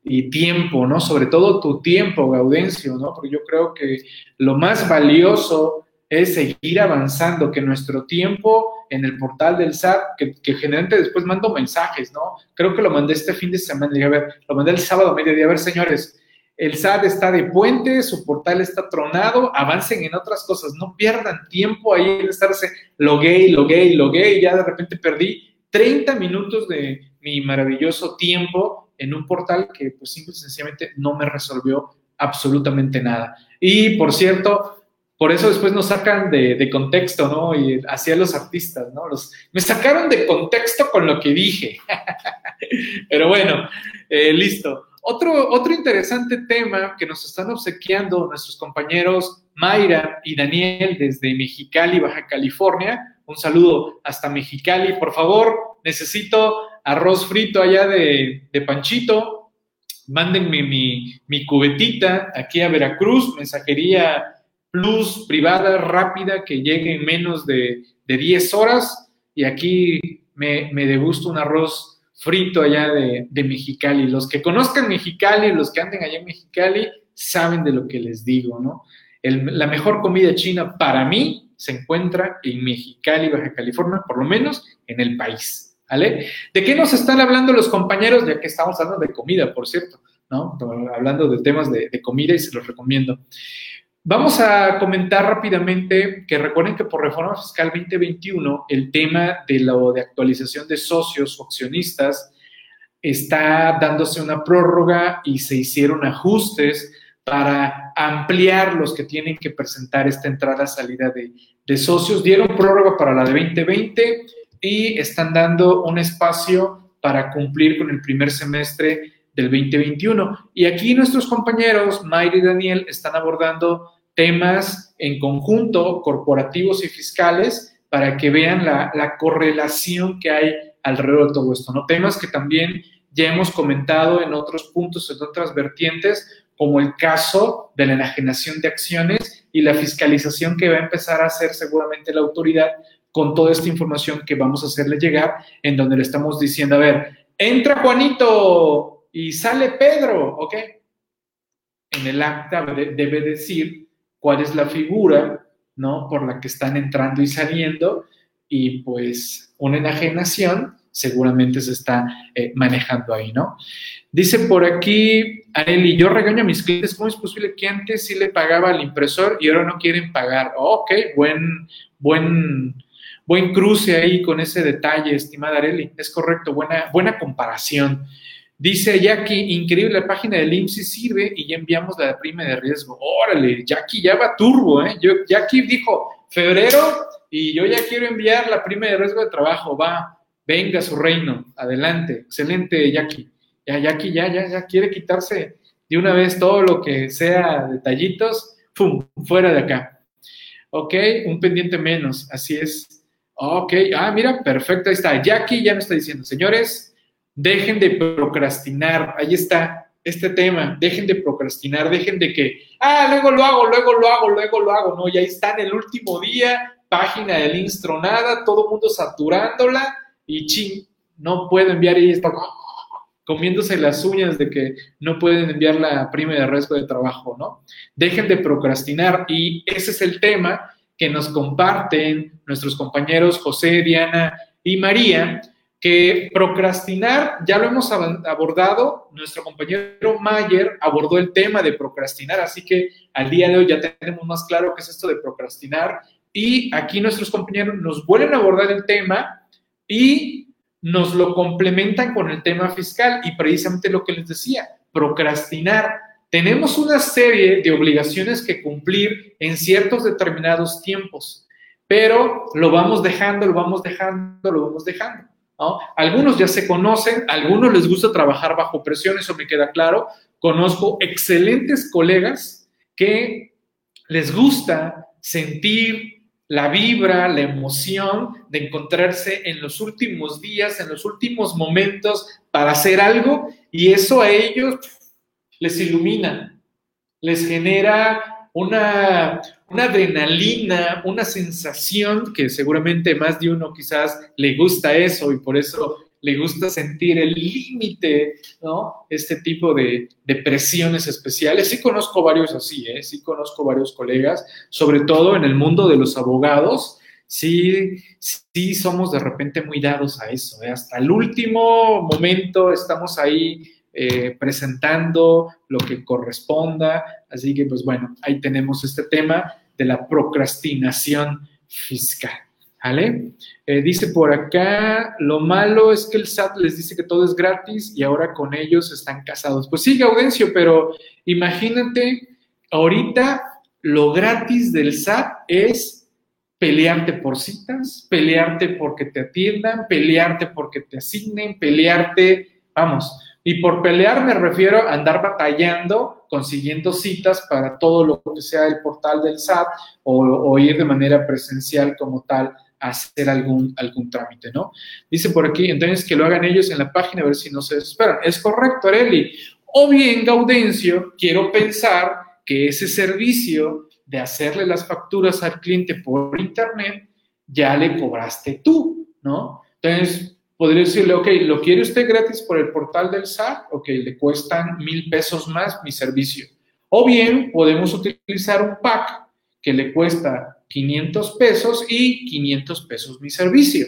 y tiempo, ¿no? Sobre todo tu tiempo, Gaudencio, ¿no? Porque yo creo que lo más valioso es seguir avanzando, que nuestro tiempo en el portal del SAT, que, generalmente después mando mensajes, ¿no? Creo que lo mandé este fin de semana, dije, a ver, lo mandé el sábado a mediodía, a ver, señores, el SAT está de puente, su portal está tronado, avancen en otras cosas, no pierdan tiempo ahí en estarse logué, logué, logué, y ya de repente perdí 30 minutos de mi maravilloso tiempo en un portal que pues simple y sencillamente no me resolvió absolutamente nada. Y por cierto, por eso después nos sacan de, contexto, ¿no? Y hacia los artistas, ¿no? Los, me sacaron de contexto con lo que dije. Pero bueno, eh, listo. Otro, otro interesante tema que nos están obsequiando nuestros compañeros Mayra y Daniel desde Mexicali, Baja California. Un saludo hasta Mexicali. Por favor, necesito arroz frito allá de, Panchito, mándenme mi, cubetita aquí a Veracruz, mensajería plus privada rápida que llegue en menos de, 10 horas y aquí me, me degusto un arroz frito allá de, Mexicali. Los que conozcan Mexicali, los que anden allá en Mexicali, saben de lo que les digo, ¿no? la mejor comida china para mí se encuentra en Mexicali, Baja California, por lo menos en el país. ¿De qué nos están hablando los compañeros? Ya que estamos hablando de comida, por cierto, ¿no? Hablando de temas de, comida y se los recomiendo. Vamos a comentar rápidamente que recuerden que por Reforma Fiscal 2021 el tema de lo de actualización de socios o accionistas está dándose una prórroga y se hicieron ajustes para ampliar los que tienen que presentar esta entrada-salida de socios. Dieron prórroga para la de 2020 y están dando un espacio para cumplir con el primer semestre del 2021. Y aquí nuestros compañeros, Mayra y Daniel, están abordando temas en conjunto, corporativos y fiscales, para que vean la, correlación que hay alrededor de todo esto, ¿no? Temas que también ya hemos comentado en otros puntos, en otras vertientes, como el caso de la enajenación de acciones y la fiscalización que va a empezar a hacer seguramente la autoridad con toda esta información que vamos a hacerle llegar, en donde le estamos diciendo, a ver, entra Juanito y sale Pedro, ¿ok? En el acta debe decir cuál es la figura, ¿no? Por la que están entrando y saliendo, y pues una enajenación seguramente se está eh, manejando ahí, ¿no? Dice por aquí, Areli, yo regaño a mis clientes, ¿cómo es posible que antes sí le pagaba al impresor y ahora no quieren pagar? ok, buen, buen, buen cruce ahí con ese detalle, estimada Areli. Es correcto, buena, buena comparación. Dice Jackie, increíble, la página del IMSS sirve y ya enviamos la prima de riesgo. Órale, Jackie ya va turbo, ¿eh? Yo, Jackie dijo febrero y yo ya quiero enviar la prima de riesgo de trabajo. Va, venga su reino, adelante. Excelente, Jackie. Ya, Jackie ya, ya, ya quiere quitarse de una vez todo lo que sea detallitos, ¡pum! Fuera de acá. Ok, un pendiente menos, así es. Ok, ah, mira, perfecto, ahí está. Jackie ya me está diciendo, señores, dejen de procrastinar, ahí está este tema, dejen de procrastinar, dejen de que, ah, luego lo hago, luego lo hago, luego lo hago, no, ya está en el último día, página del instronada, todo el mundo saturándola y ching, no puedo enviar y está comiéndose las uñas de que no pueden enviar la prima de riesgo de trabajo, ¿no? Dejen de procrastinar y ese es el tema que nos comparten nuestros compañeros José, Diana y María, que procrastinar, ya lo hemos abordado, nuestro compañero Mayer abordó el tema de procrastinar, así que al día de hoy ya tenemos más claro qué es esto de procrastinar, y aquí nuestros compañeros nos vuelven a abordar el tema y nos lo complementan con el tema fiscal y precisamente lo que les decía, procrastinar. Tenemos una serie de obligaciones que cumplir en ciertos determinados tiempos, pero lo vamos dejando, lo vamos dejando, lo vamos dejando. Algunos ya se conocen, algunos les gusta trabajar bajo presión, eso me queda claro. Conozco excelentes colegas que les gusta sentir la vibra, la emoción de encontrarse en los últimos días, en los últimos momentos para hacer algo y eso a ellos les ilumina, les genera una, una adrenalina, una sensación que seguramente más de uno quizás le gusta eso y por eso le gusta sentir el límite, ¿no? Este tipo de, de, presiones especiales. Sí conozco varios así, ¿eh? Sí conozco varios colegas, sobre todo en el mundo de los abogados. Sí, sí somos de repente muy dados a eso. ¿eh? Hasta el último momento estamos ahí eh, presentando lo que corresponda. Así que, pues bueno, ahí tenemos este tema de la procrastinación fiscal. ¿Vale? Eh, dice por acá, lo malo es que el SAT les dice que todo es gratis y ahora con ellos están casados. Pues sí, Gaudencio, pero imagínate, ahorita lo gratis del SAT es pelearte por citas, pelearte porque te atiendan, pelearte porque te asignen, pelearte, vamos, y por pelear me refiero a andar batallando, consiguiendo citas para todo lo que sea el portal del SAT o, ir de manera presencial como tal a hacer algún, algún trámite, ¿no? Dice por aquí, entonces que lo hagan ellos en la página a ver si no se desesperan. Es correcto, Areli. O bien, Gaudencio, quiero pensar que ese servicio de hacerle las facturas al cliente por internet ya le cobraste tú, ¿no? Entonces, podría decirle, ok, ¿lo quiere usted gratis por el portal del SAT? Ok, le cuestan mil pesos más mi servicio. O bien podemos utilizar un pack que le cuesta 500 pesos y 500 pesos mi servicio,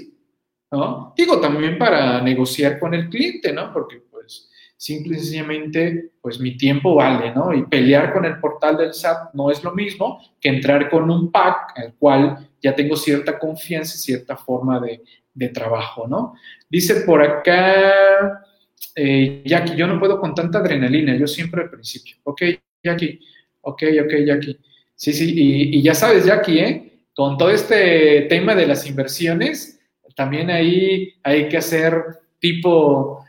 ¿no? Digo, también para negociar con el cliente, ¿no? Porque pues simple y sencillamente, pues mi tiempo vale, ¿no? Y pelear con el portal del SAT no es lo mismo que entrar con un pack, el cual ya tengo cierta confianza y cierta forma de, de trabajo, ¿no? Dice por acá, eh, Jackie, yo no puedo con tanta adrenalina, yo siempre al principio. Ok, Jackie, ok, ok, Jackie. Sí, sí, y, ya sabes, Jackie, ¿eh? Con todo este tema de las inversiones, también ahí hay que hacer tipo,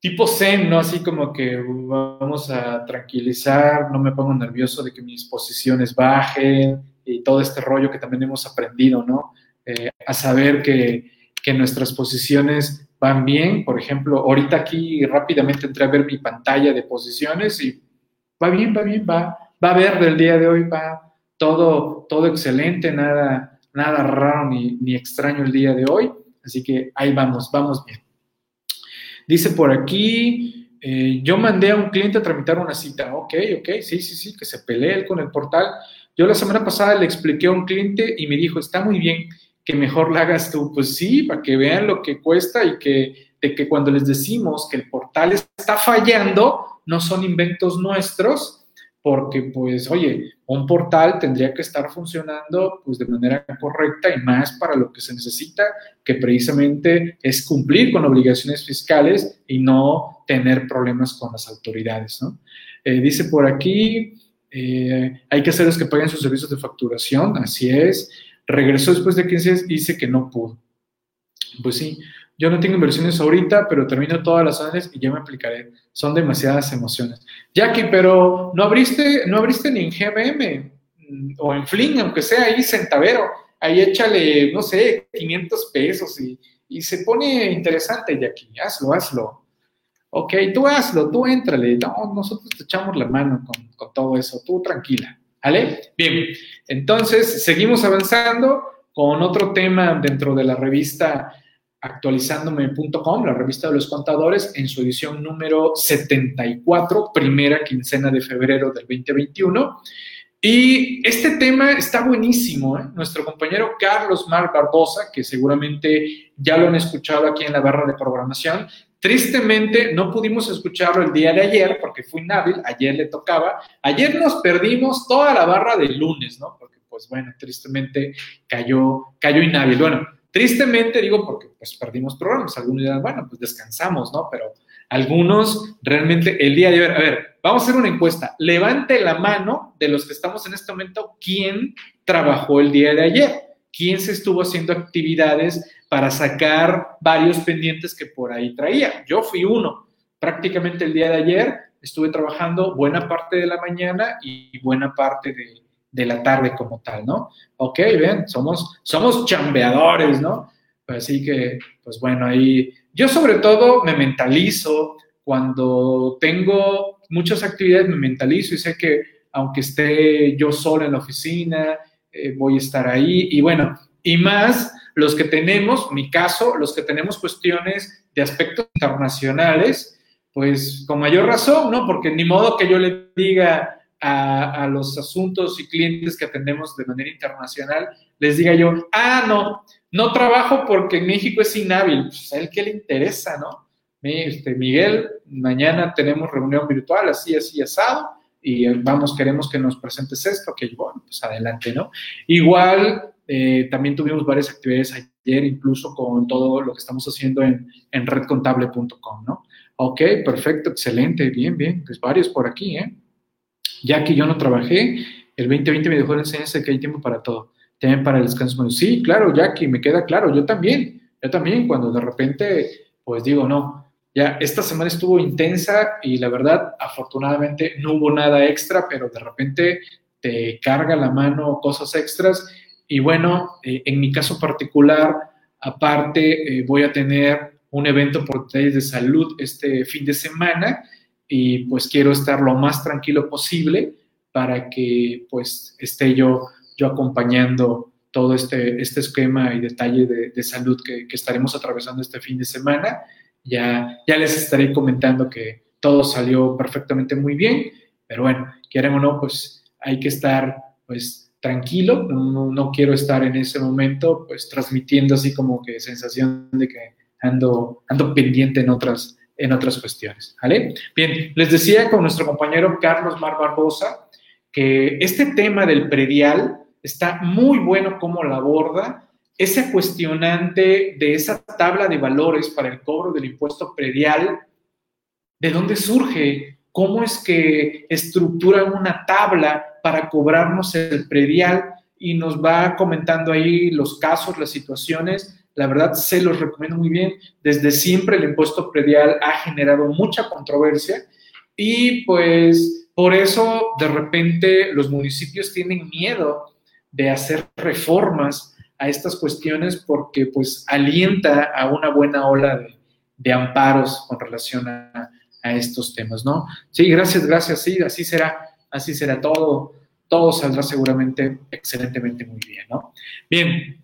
tipo zen, ¿no? Así como que vamos a tranquilizar, no me pongo nervioso de que mis posiciones bajen y todo este rollo que también hemos aprendido, ¿no? Eh, a saber que que nuestras posiciones van bien. Por ejemplo, ahorita aquí rápidamente entré a ver mi pantalla de posiciones y va bien, va bien, va, va verde el día de hoy, va todo, todo excelente, nada, nada raro ni, ni extraño el día de hoy. Así que ahí vamos, vamos bien. Dice por aquí, eh, yo mandé a un cliente a tramitar una cita. Ok, ok, sí, sí, sí, que se pelee con el portal. Yo la semana pasada le expliqué a un cliente y me dijo, está muy bien, que mejor la hagas tú. Pues sí, para que vean lo que cuesta y que, de que cuando les decimos que el portal está fallando, no son inventos nuestros, porque pues, oye, un portal tendría que estar funcionando pues de manera correcta y más para lo que se necesita, que precisamente es cumplir con obligaciones fiscales y no tener problemas con las autoridades, ¿no? Eh, dice por aquí, eh, hay que hacer los que paguen sus servicios de facturación, así es. Regresó después de 15 días y dice que no pudo. Pues sí, yo no tengo inversiones ahorita, pero termino todas las años y ya me aplicaré. Son demasiadas emociones. Jackie, pero no abriste, no abriste ni en GBM mm, o en Fling, aunque sea ahí centavero. Ahí échale, no sé, 500 pesos y, se pone interesante, Jackie. Hazlo, hazlo. Ok, tú hazlo, tú éntrale. No, nosotros te echamos la mano con todo eso. Tú tranquila. ¿Vale? Bien, entonces seguimos avanzando con otro tema dentro de la revista actualizándome.com, la revista de los contadores, en su edición número 74, primera quincena de febrero del 2021. Y este tema está buenísimo. ¿eh? Nuestro compañero Carlos Mar Barbosa, que seguramente ya lo han escuchado aquí en la barra de programación, Tristemente no pudimos escucharlo el día de ayer porque fue inhábil, ayer le tocaba. Ayer nos perdimos toda la barra del lunes, ¿no? Porque pues bueno, tristemente cayó, cayó inhábil. Bueno, tristemente digo porque pues perdimos programas, algunos dirán, bueno, pues descansamos, ¿no? Pero algunos realmente el día de hoy, a ver, vamos a hacer una encuesta, levante la mano de los que estamos en este momento, ¿quién trabajó el día de ayer? ¿Quién se estuvo haciendo actividades para sacar varios pendientes que por ahí traía? Yo fui uno. Prácticamente el día de ayer estuve trabajando buena parte de la mañana y buena parte de, la tarde como tal, ¿no? Ok, bien, somos, somos chambeadores, ¿no? Así que, pues bueno, ahí yo sobre todo me mentalizo cuando tengo muchas actividades, me mentalizo y sé que aunque esté yo solo en la oficina, eh, voy a estar ahí. Y bueno, y más los que tenemos, mi caso, los que tenemos cuestiones de aspectos internacionales, pues con mayor razón, ¿no? Porque ni modo que yo le diga a, los asuntos y clientes que atendemos de manera internacional, les diga yo, ah, no, no trabajo porque en México es inhábil. Pues a él qué le interesa, ¿no? Este, Miguel, mañana tenemos reunión virtual, así, así, asado, y vamos, queremos que nos presentes esto, que bueno, pues adelante, ¿no? Igual, eh, también tuvimos varias actividades ayer, incluso con todo lo que estamos haciendo en, en redcontable.com, ¿no? Ok, perfecto, excelente, bien, bien, pues varios por aquí, ¿eh? Ya que yo no trabajé, el 2020 me dejó la enseñanza de que hay tiempo para todo. También para el descanso. Sí, claro, Jackie, me queda claro, yo también, yo también, cuando de repente, pues digo, no, ya esta semana estuvo intensa y la verdad, afortunadamente no hubo nada extra, pero de repente te carga la mano cosas extras. Y bueno, eh, en mi caso particular, aparte, eh, voy a tener un evento por detalles de salud este fin de semana y pues quiero estar lo más tranquilo posible para que pues esté yo, yo acompañando todo este, este esquema y detalle de, salud que, estaremos atravesando este fin de semana. Ya, ya les estaré comentando que todo salió perfectamente muy bien, pero bueno, quieren o no, pues hay que estar pues tranquilo, no, no quiero estar en ese momento pues transmitiendo así como que sensación de que ando, ando pendiente en otras, en otras cuestiones. ¿vale? Bien, les decía con nuestro compañero Carlos Mar Barbosa que este tema del predial está muy bueno como la aborda. Ese cuestionante de esa tabla de valores para el cobro del impuesto predial, ¿de dónde surge? ¿Cómo es que estructuran una tabla para cobrarnos el predial? Y nos va comentando ahí los casos, las situaciones la verdad, se los recomiendo muy bien. Desde siempre el impuesto predial ha generado mucha controversia y pues por eso de repente los municipios tienen miedo de hacer reformas a estas cuestiones porque pues alienta a una buena ola de, amparos con relación a, a, estos temas, ¿no? Sí, gracias, gracias, sí, así será, así será todo, todo saldrá seguramente excelentemente muy bien, ¿no? Bien,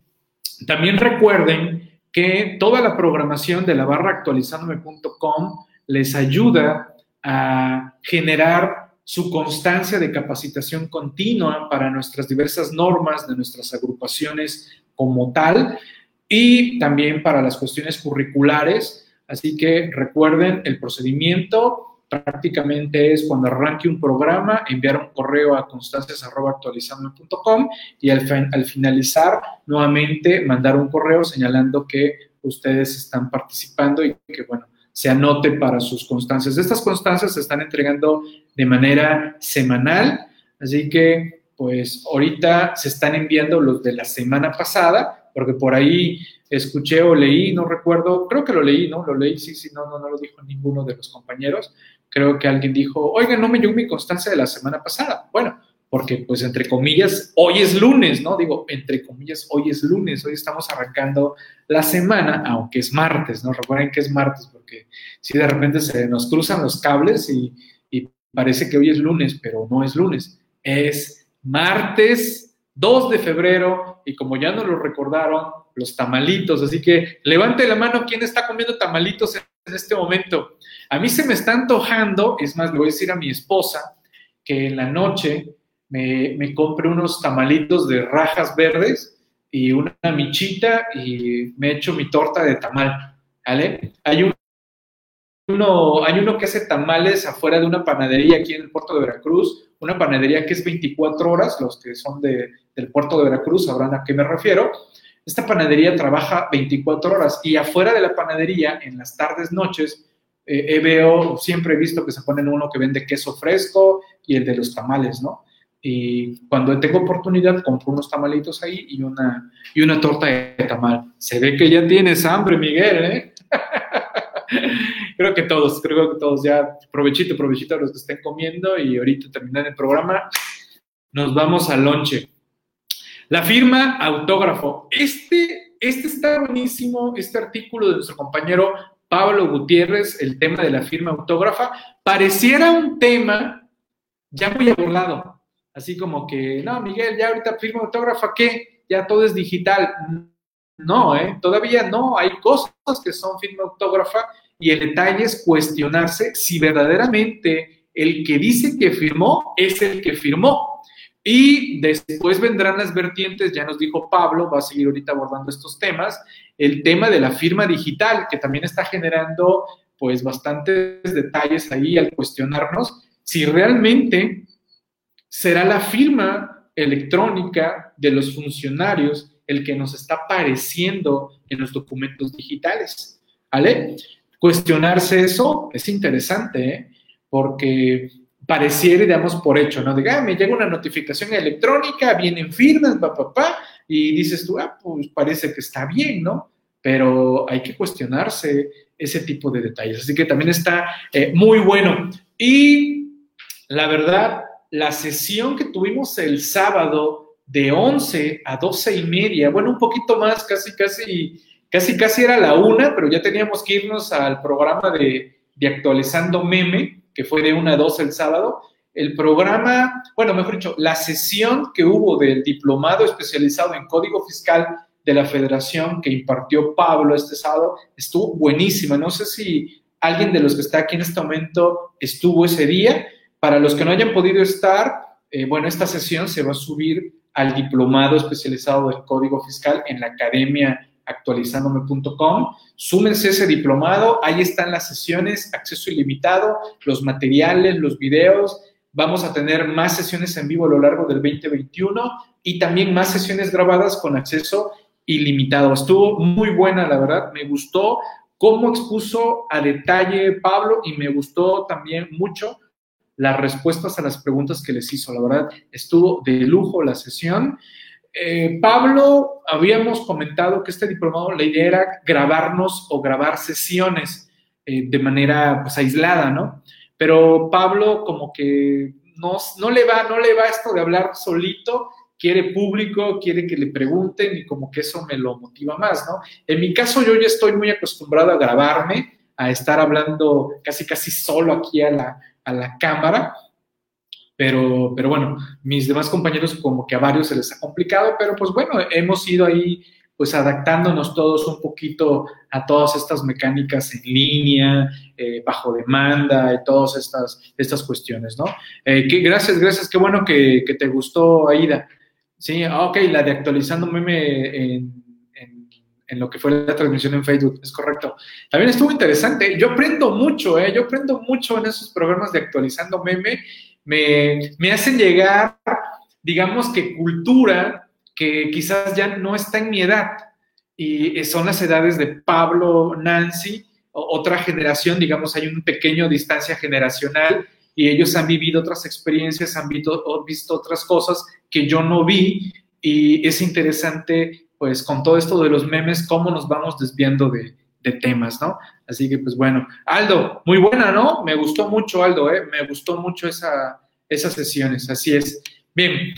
también recuerden que toda la programación de la barra actualizandome.com les ayuda a generar su constancia de capacitación continua para nuestras diversas normas de nuestras agrupaciones como tal y también para las cuestiones curriculares. Así que recuerden el procedimiento, prácticamente es cuando arranque un programa, enviar un correo a constancias.actualizando.com y al, al finalizar, nuevamente mandar un correo señalando que ustedes están participando y que, bueno, se anote para sus constancias. Estas constancias se están entregando de manera semanal, así que, pues, ahorita se están enviando los de la semana pasada, porque por ahí escuché o leí, no recuerdo, creo que lo leí, ¿no? Lo leí, sí, sí, no, no, no lo dijo ninguno de los compañeros, creo que alguien dijo, oiga, no me llegó mi constancia de la semana pasada. Bueno, porque pues entre comillas, hoy es lunes, ¿no? Digo, entre comillas, hoy es lunes, hoy estamos arrancando la semana, aunque es martes, ¿no? Recuerden que es martes, porque si de repente se nos cruzan los cables y, parece que hoy es lunes, pero no es lunes, es martes 2 de febrero y como ya nos lo recordaron, los tamalitos, así que levante la mano quién está comiendo tamalitos en este momento. A mí se me está antojando, es más, le voy a decir a mi esposa que en la noche me, me compre unos tamalitos de rajas verdes y una michita y me echo mi torta de tamal. Hay un uno, hay uno que hace tamales afuera de una panadería aquí en el puerto de Veracruz, una panadería que es 24 horas, los que son de, del puerto de Veracruz sabrán a qué me refiero. Esta panadería trabaja 24 horas y afuera de la panadería, en las tardes, noches, eh, veo, siempre he visto que se ponen uno que vende queso fresco y el de los tamales, ¿no? Y cuando tengo oportunidad, compro unos tamalitos ahí y una, y una torta de tamal. Se ve que ya tienes hambre, Miguel, ¿eh? creo que todos, creo que todos ya, provechito, provechito a los que estén comiendo y ahorita terminar el programa, nos vamos al lonche. La firma autógrafo. Este, este está buenísimo, este artículo de nuestro compañero Pablo Gutiérrez, el tema de la firma autógrafa, pareciera un tema ya muy abordado. Así como que, no, Miguel, ya ahorita firma autógrafa, ¿qué? Ya todo es digital. No, ¿eh? todavía no. Hay cosas que son firma autógrafa y el detalle es cuestionarse si verdaderamente el que dice que firmó es el que firmó. Y después vendrán las vertientes, ya nos dijo Pablo, va a seguir ahorita abordando estos temas, el tema de la firma digital, que también está generando pues bastantes detalles ahí al cuestionarnos si realmente será la firma electrónica de los funcionarios el que nos está apareciendo en los documentos digitales. ¿Vale? Cuestionarse eso es interesante, ¿eh? porque pareciera y damos por hecho, ¿no? De, ah, me llega una notificación electrónica, vienen firmas, papá, pa, y dices tú, ah, pues parece que está bien, ¿no? Pero hay que cuestionarse ese tipo de detalles. Así que también está eh, muy bueno. Y la verdad, la sesión que tuvimos el sábado de 11 a 12 y media, bueno, un poquito más, casi, casi, casi, casi era la una, pero ya teníamos que irnos al programa de, de actualizando meme que fue de 1 a 2 el sábado, el programa, bueno, mejor dicho, la sesión que hubo del diplomado especializado en código fiscal de la federación que impartió Pablo este sábado estuvo buenísima. No sé si alguien de los que está aquí en este momento estuvo ese día. Para los que no hayan podido estar, eh, bueno, esta sesión se va a subir al diplomado especializado del código fiscal en la Academia actualizándome.com. Súmense ese diplomado, ahí están las sesiones, acceso ilimitado, los materiales, los videos. Vamos a tener más sesiones en vivo a lo largo del 2021 y también más sesiones grabadas con acceso ilimitado. Estuvo muy buena, la verdad, me gustó cómo expuso a detalle Pablo y me gustó también mucho las respuestas a las preguntas que les hizo. La verdad, estuvo de lujo la sesión. Eh, Pablo, habíamos comentado que este diplomado, la idea era grabarnos o grabar sesiones eh, de manera pues, aislada, ¿no? Pero Pablo como que no, no, le va, no le va esto de hablar solito, quiere público, quiere que le pregunten y como que eso me lo motiva más, ¿no? En mi caso yo ya estoy muy acostumbrado a grabarme, a estar hablando casi casi solo aquí a la, a la cámara pero, pero bueno, mis demás compañeros como que a varios se les ha complicado, pero pues bueno, hemos ido ahí pues adaptándonos todos un poquito a todas estas mecánicas en línea, eh, bajo demanda y todas estas, estas cuestiones, ¿no? Eh, gracias, gracias, qué bueno que, que, te gustó, Aida. Sí, ah, ok, la de actualizando meme en, en, en, lo que fue la transmisión en Facebook, es correcto. También estuvo interesante, yo aprendo mucho, ¿eh? Yo aprendo mucho en esos programas de actualizando meme me, hacen llegar, digamos que cultura que quizás ya no está en mi edad. Y son las edades de Pablo, Nancy, otra generación, digamos, hay un pequeño distancia generacional y ellos han vivido otras experiencias, han visto, visto otras cosas que yo no vi. Y es interesante, pues, con todo esto de los memes, cómo nos vamos desviando de, de temas, ¿no? Así que, pues bueno, Aldo, muy buena, ¿no? Me gustó mucho, Aldo, ¿eh? Me gustó mucho esa, esas sesiones, así es. Bien,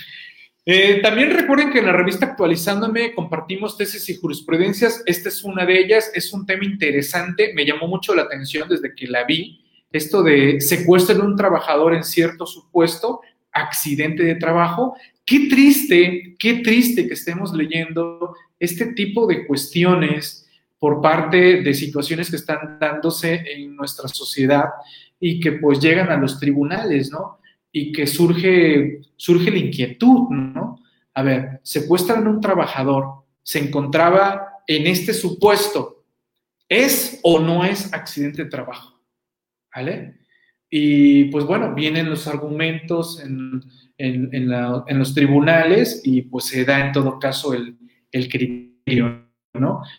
eh, también recuerden que en la revista Actualizándome compartimos tesis y jurisprudencias. Esta es una de ellas, es un tema interesante, me llamó mucho la atención desde que la vi. Esto de secuestro de un trabajador en cierto supuesto, accidente de trabajo. Qué triste, qué triste que estemos leyendo este tipo de cuestiones por parte de situaciones que están dándose en nuestra sociedad y que pues llegan a los tribunales, ¿no? Y que surge, surge la inquietud, ¿no? A ver, secuestran a un trabajador, se encontraba en este supuesto, ¿es o no es accidente de trabajo? ¿vale? Y pues bueno, vienen los argumentos en, los tribunales y pues se da en todo caso el, criterio,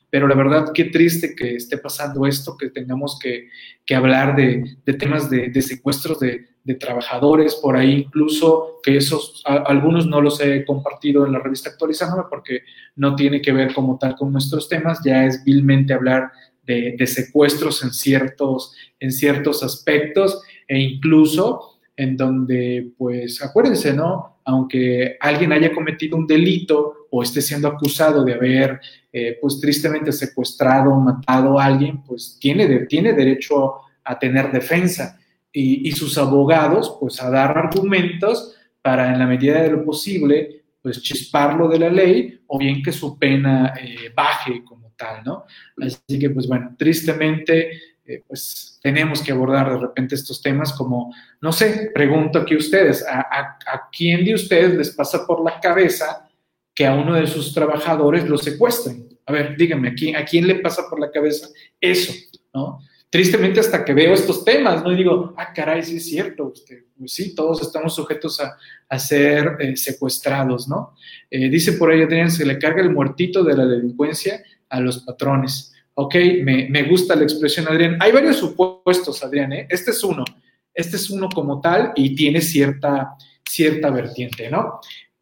Pero la verdad, qué triste que esté pasando esto, que tengamos que, hablar de, temas de, secuestros de, trabajadores, por ahí incluso que esos, algunos no los he compartido en la revista actualizándome porque no tiene que ver como tal con nuestros temas, ya es vilmente hablar de, secuestros en ciertos, en ciertos aspectos e incluso en donde, pues, acuérdense, ¿no? Aunque alguien haya cometido un delito o esté siendo acusado de haber, eh, pues, tristemente secuestrado o matado a alguien, pues, tiene, tiene derecho a tener defensa y, y sus abogados, pues, a dar argumentos para, en la medida de lo posible, pues, chisparlo de la ley o bien que su pena eh, baje como tal, ¿no? Así que, pues, bueno, tristemente eh, pues tenemos que abordar de repente estos temas como, no sé, pregunto aquí a ustedes, ¿a, quién de ustedes les pasa por la cabeza que a uno de sus trabajadores lo secuestren? A ver, díganme, ¿a quién, ¿a quién le pasa por la cabeza eso? ¿no? Tristemente hasta que veo estos temas, ¿no? Y digo, ah, caray, sí es cierto, usted, pues sí, todos estamos sujetos a, a ser eh, secuestrados, ¿no? Eh, dice por ahí, Adrián, se le carga el muertito de la delincuencia a los patrones. Ok, me, gusta la expresión, Adrián. Hay varios supuestos, Adrián, ¿eh? Este es uno. Este es uno como tal y tiene cierta, cierta vertiente, ¿no?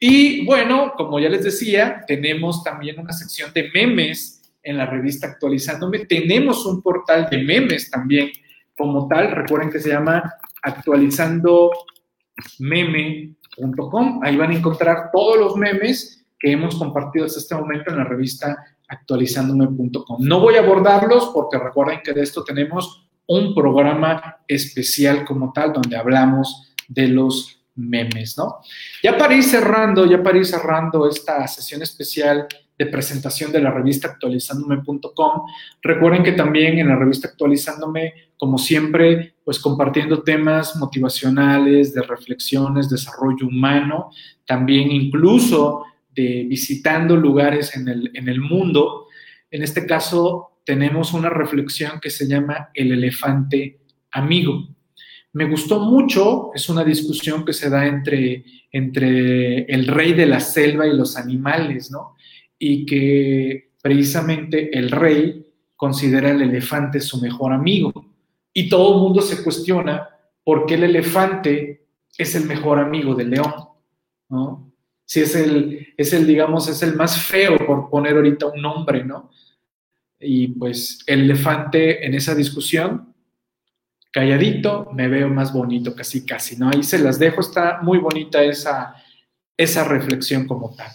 Y bueno, como ya les decía, tenemos también una sección de memes en la revista Actualizándome. Tenemos un portal de memes también como tal. Recuerden que se llama actualizandomeme.com. Ahí van a encontrar todos los memes que hemos compartido hasta este momento en la revista actualizándome.com. No voy a abordarlos porque recuerden que de esto tenemos un programa especial como tal donde hablamos de los memes, ¿no? Ya para ir cerrando, ya para ir cerrando esta sesión especial de presentación de la revista actualizándome.com, recuerden que también en la revista actualizándome, como siempre, pues compartiendo temas motivacionales, de reflexiones, desarrollo humano, también incluso de visitando lugares en el, en el mundo. En este caso, tenemos una reflexión que se llama el elefante amigo. Me gustó mucho, es una discusión que se da entre, entre el rey de la selva y los animales, ¿no? Y que precisamente el rey considera el elefante su mejor amigo. Y todo el mundo se cuestiona por qué el elefante es el mejor amigo del león, ¿no? si es el, es el, digamos, es el más feo por poner ahorita un nombre, ¿no? Y pues el elefante en esa discusión, calladito, me veo más bonito, casi, casi, ¿no? Ahí se las dejo, está muy bonita esa, esa reflexión como tal.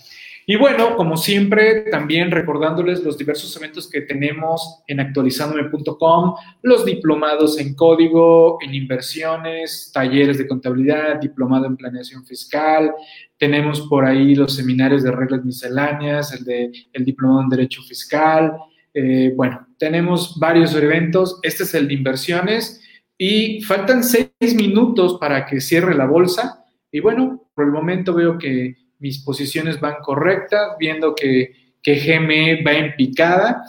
Y bueno, como siempre, también recordándoles los diversos eventos que tenemos en actualizandome.com, los diplomados en código, en inversiones, talleres de contabilidad, diplomado en planeación fiscal, tenemos por ahí los seminarios de reglas misceláneas, el de el diplomado en derecho fiscal. Eh, bueno, tenemos varios eventos. Este es el de inversiones y faltan seis minutos para que cierre la bolsa. Y bueno, por el momento veo que mis posiciones van correctas, viendo que, que GME va en picada.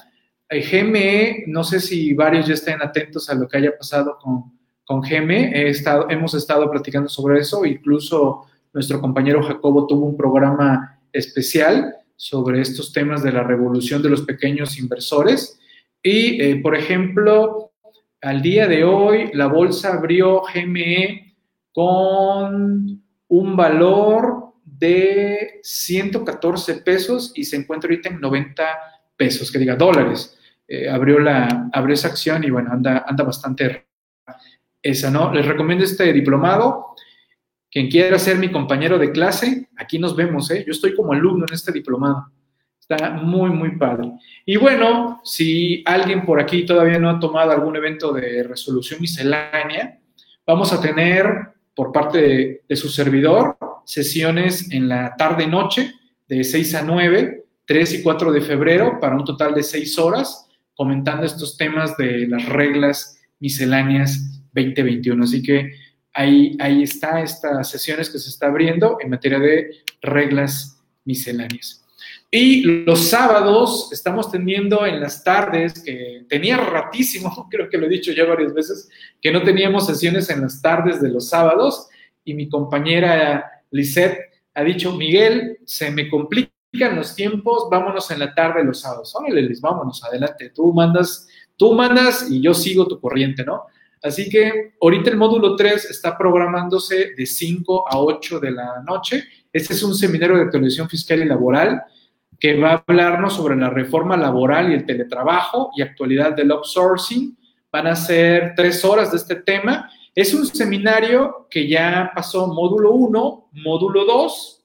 Eh, GME, no sé si varios ya estén atentos a lo que haya pasado con, con GME. Hemos estado platicando sobre eso, incluso nuestro compañero Jacobo tuvo un programa especial sobre estos temas de la revolución de los pequeños inversores. Y, eh, por ejemplo, al día de hoy, la bolsa abrió GME con un valor de 114 pesos y se encuentra ahorita en 90 pesos, que diga dólares. Eh, abrió, la, abrió esa acción y bueno, anda, anda bastante esa, ¿no? Les recomiendo este diplomado. Quien quiera ser mi compañero de clase, aquí nos vemos, ¿eh? Yo estoy como alumno en este diplomado. Está muy, muy padre. Y bueno, si alguien por aquí todavía no ha tomado algún evento de resolución miscelánea, vamos a tener por parte de, su servidor sesiones en la tarde-noche de 6 a 9, 3 y 4 de febrero, para un total de 6 horas, comentando estos temas de las reglas misceláneas 2021. Así que ahí, ahí está estas sesiones que se está abriendo en materia de reglas misceláneas. Y los sábados estamos teniendo en las tardes, que tenía ratísimo, creo que lo he dicho ya varias veces, que no teníamos sesiones en las tardes de los sábados. Y mi compañera Lisette ha dicho, Miguel, se me complican los tiempos, vámonos en la tarde los sábados. Órale, Liz, vámonos, adelante. Tú mandas, tú mandas y yo sigo tu corriente, ¿no? Así que ahorita el módulo 3 está programándose de 5 a 8 de la noche. Este es un seminario de televisión fiscal y laboral que va a hablarnos sobre la reforma laboral y el teletrabajo y actualidad del outsourcing. Van a ser tres horas de este tema. Es un seminario que ya pasó módulo 1, módulo 2,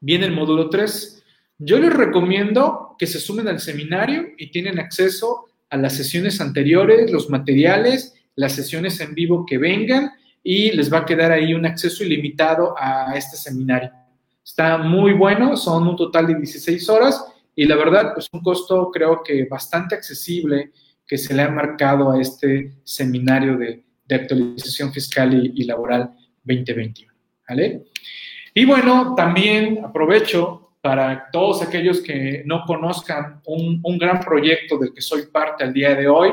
viene el módulo 3. Yo les recomiendo que se sumen al seminario y tienen acceso a las sesiones anteriores, los materiales, las sesiones en vivo que vengan y les va a quedar ahí un acceso ilimitado a este seminario. Está muy bueno, son un total de 16 horas y la verdad, pues un costo creo que bastante accesible que se le ha marcado a este seminario de, actualización fiscal y, laboral 2021. ¿vale? Y bueno, también aprovecho para todos aquellos que no conozcan un, un gran proyecto del que soy parte al día de hoy,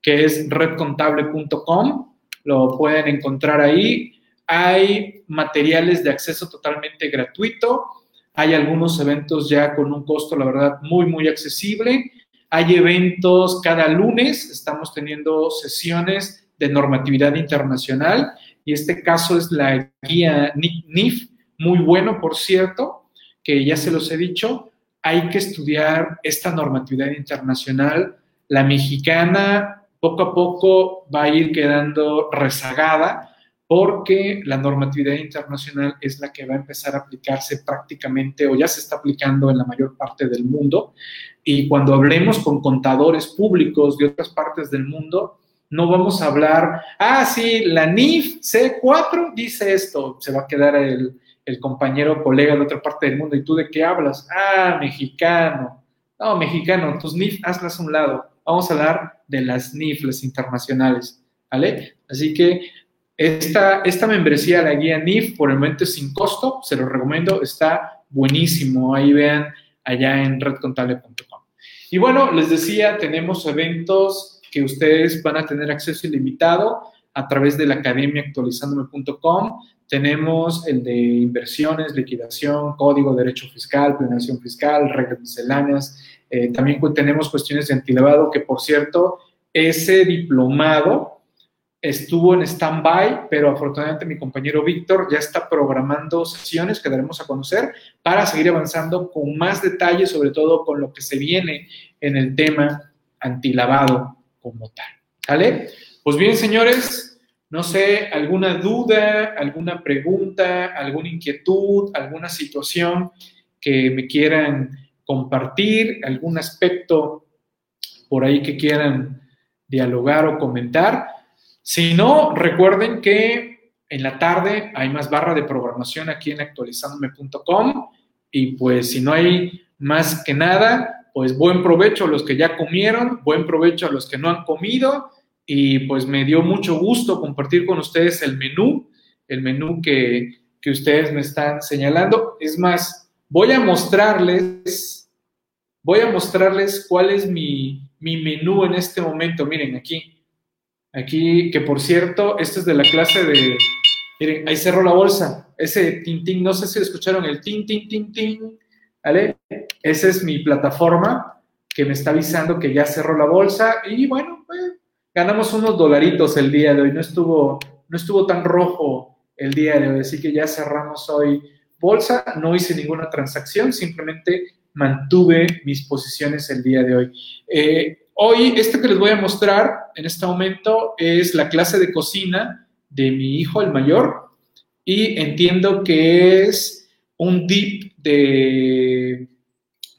que es redcontable.com, lo pueden encontrar ahí hay materiales de acceso totalmente gratuito, hay algunos eventos ya con un costo, la verdad, muy, muy accesible. Hay eventos cada lunes, estamos teniendo sesiones de normatividad internacional y este caso es la guía NIF, muy bueno, por cierto, que ya se los he dicho, hay que estudiar esta normatividad internacional. La mexicana poco a poco va a ir quedando rezagada porque la normatividad internacional es la que va a empezar a aplicarse prácticamente o ya se está aplicando en la mayor parte del mundo. Y cuando hablemos con contadores públicos de otras partes del mundo, no vamos a hablar, ah, sí, la NIF C4 dice esto, se va a quedar el, el compañero colega de otra parte del mundo, ¿y tú de qué hablas? Ah, mexicano. No, mexicano, tus NIF hazlas a un lado. Vamos a hablar de las NIF, las internacionales, ¿vale? Así que esta, esta membresía, la guía NIF, por el momento es sin costo, se lo recomiendo, está buenísimo. Ahí vean allá en redcontable.com. Y bueno, les decía, tenemos eventos que ustedes van a tener acceso ilimitado a través de la academia actualizándome.com. Tenemos el de inversiones, liquidación, código, derecho fiscal, planeación fiscal, reglas misceláneas. Eh, también tenemos cuestiones de antilevado, que por cierto, ese diplomado estuvo en stand-by, pero afortunadamente mi compañero Víctor ya está programando sesiones que daremos a conocer para seguir avanzando con más detalles, sobre todo con lo que se viene en el tema antilavado como tal. ¿Vale? Pues bien, señores, no sé, alguna duda, alguna pregunta, alguna inquietud, alguna situación que me quieran compartir, algún aspecto por ahí que quieran dialogar o comentar si no, recuerden que en la tarde hay más barra de programación aquí en actualizandome.com y pues si no hay más que nada, pues buen provecho a los que ya comieron, buen provecho a los que no han comido y pues me dio mucho gusto compartir con ustedes el menú, el menú que, que ustedes me están señalando. Es más, voy a mostrarles, voy a mostrarles cuál es mi, mi menú en este momento. Miren aquí. Aquí, que por cierto, este es de la clase de. Miren, ahí cerró la bolsa. Ese tintín, no sé si escucharon el tin, tin, tin, tin. ¿Vale? Esa es mi plataforma que me está avisando que ya cerró la bolsa. Y bueno, pues, ganamos unos dolaritos el día de hoy. No estuvo, no estuvo tan rojo el día de hoy. Así que ya cerramos hoy bolsa. No hice ninguna transacción, simplemente mantuve mis posiciones el día de hoy. Eh, Hoy, este que les voy a mostrar en este momento es la clase de cocina de mi hijo, el mayor, y entiendo que es un dip de,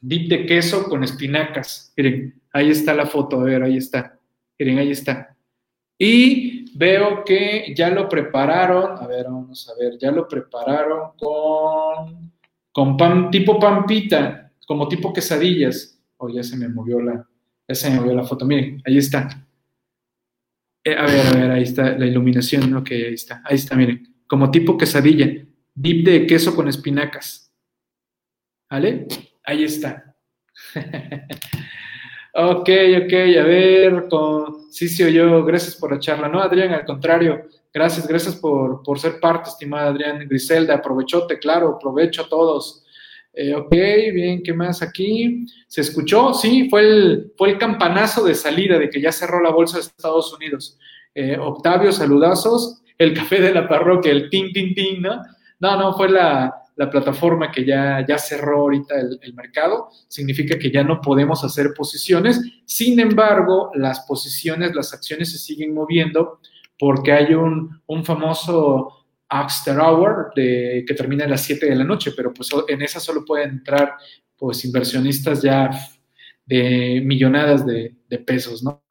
dip de queso con espinacas. Miren, ahí está la foto, a ver, ahí está. Miren, ahí está. Y veo que ya lo prepararon, a ver, vamos a ver, ya lo prepararon con, con pan, tipo pampita, como tipo quesadillas. Oh, ya se me movió la, ya se me vio la foto. Miren, ahí está. Eh, a ver, a ver, ahí está la iluminación. Ok, ahí está. Ahí está, miren. Como tipo quesadilla. Dip de queso con espinacas. ¿Vale? Ahí está. ok, ok, a ver, con sí, sí, yo, gracias por la charla. No, Adrián, al contrario, gracias, gracias por, por ser parte, estimada Adrián. Griselda, aprovechote, claro, aprovecho a todos. Eh, ok, bien, ¿qué más aquí? ¿Se escuchó? Sí, fue el, fue el campanazo de salida de que ya cerró la bolsa de Estados Unidos. Eh, Octavio, saludazos. El café de la parroquia, el tin, tin, tin, ¿no? No, no, fue la, la plataforma que ya, ya cerró ahorita el, mercado. Significa que ya no podemos hacer posiciones. Sin embargo, las posiciones, las acciones se siguen moviendo porque hay un, un famoso After Hour de, que termina a las 7 de la noche, pero pues en esa solo pueden entrar pues inversionistas ya de millonadas de, pesos, ¿no?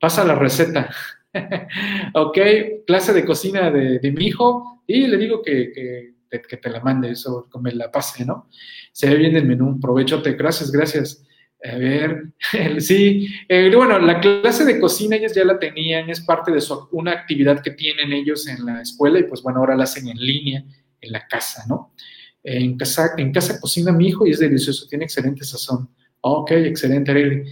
Pasa la receta. ok, clase de cocina de, mi hijo y le digo que, que, te la mande eso, que me la pase, ¿no? Se ve bien el menú, provechote, gracias, gracias. A ver, sí, eh, bueno, la clase de cocina ellos ya la tenían, es parte de su, una actividad que tienen ellos en la escuela y pues bueno, ahora la hacen en línea, en la casa, ¿no? En casa, en casa cocina mi hijo y es delicioso, tiene excelente sazón. Ok, excelente,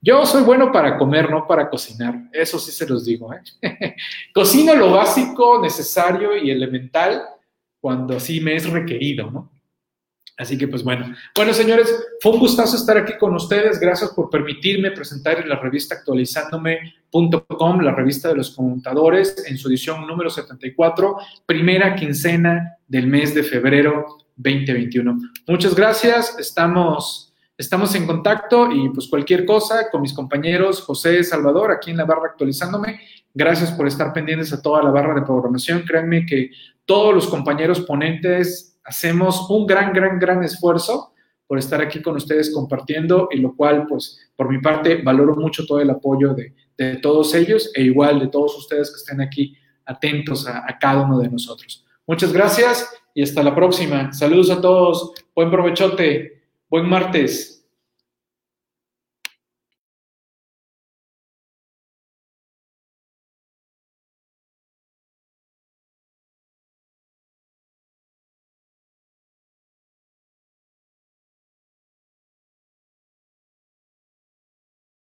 Yo soy bueno para comer, no para cocinar, eso sí se los digo. ¿eh? Cocino lo básico, necesario y elemental cuando sí me es requerido, ¿no? Así que pues bueno. Bueno, señores, fue un gustazo estar aquí con ustedes. Gracias por permitirme presentar en la revista actualizándome.com, la revista de los contadores, en su edición número 74, primera quincena del mes de febrero 2021. Muchas gracias. Estamos, estamos en contacto y pues cualquier cosa con mis compañeros José Salvador aquí en la barra actualizándome. Gracias por estar pendientes a toda la barra de programación. Créanme que todos los compañeros ponentes hacemos un gran, gran, gran esfuerzo por estar aquí con ustedes compartiendo y lo cual, pues, por mi parte, valoro mucho todo el apoyo de, todos ellos e igual de todos ustedes que estén aquí atentos a, a cada uno de nosotros. Muchas gracias y hasta la próxima. Saludos a todos. Buen provechote. Buen martes.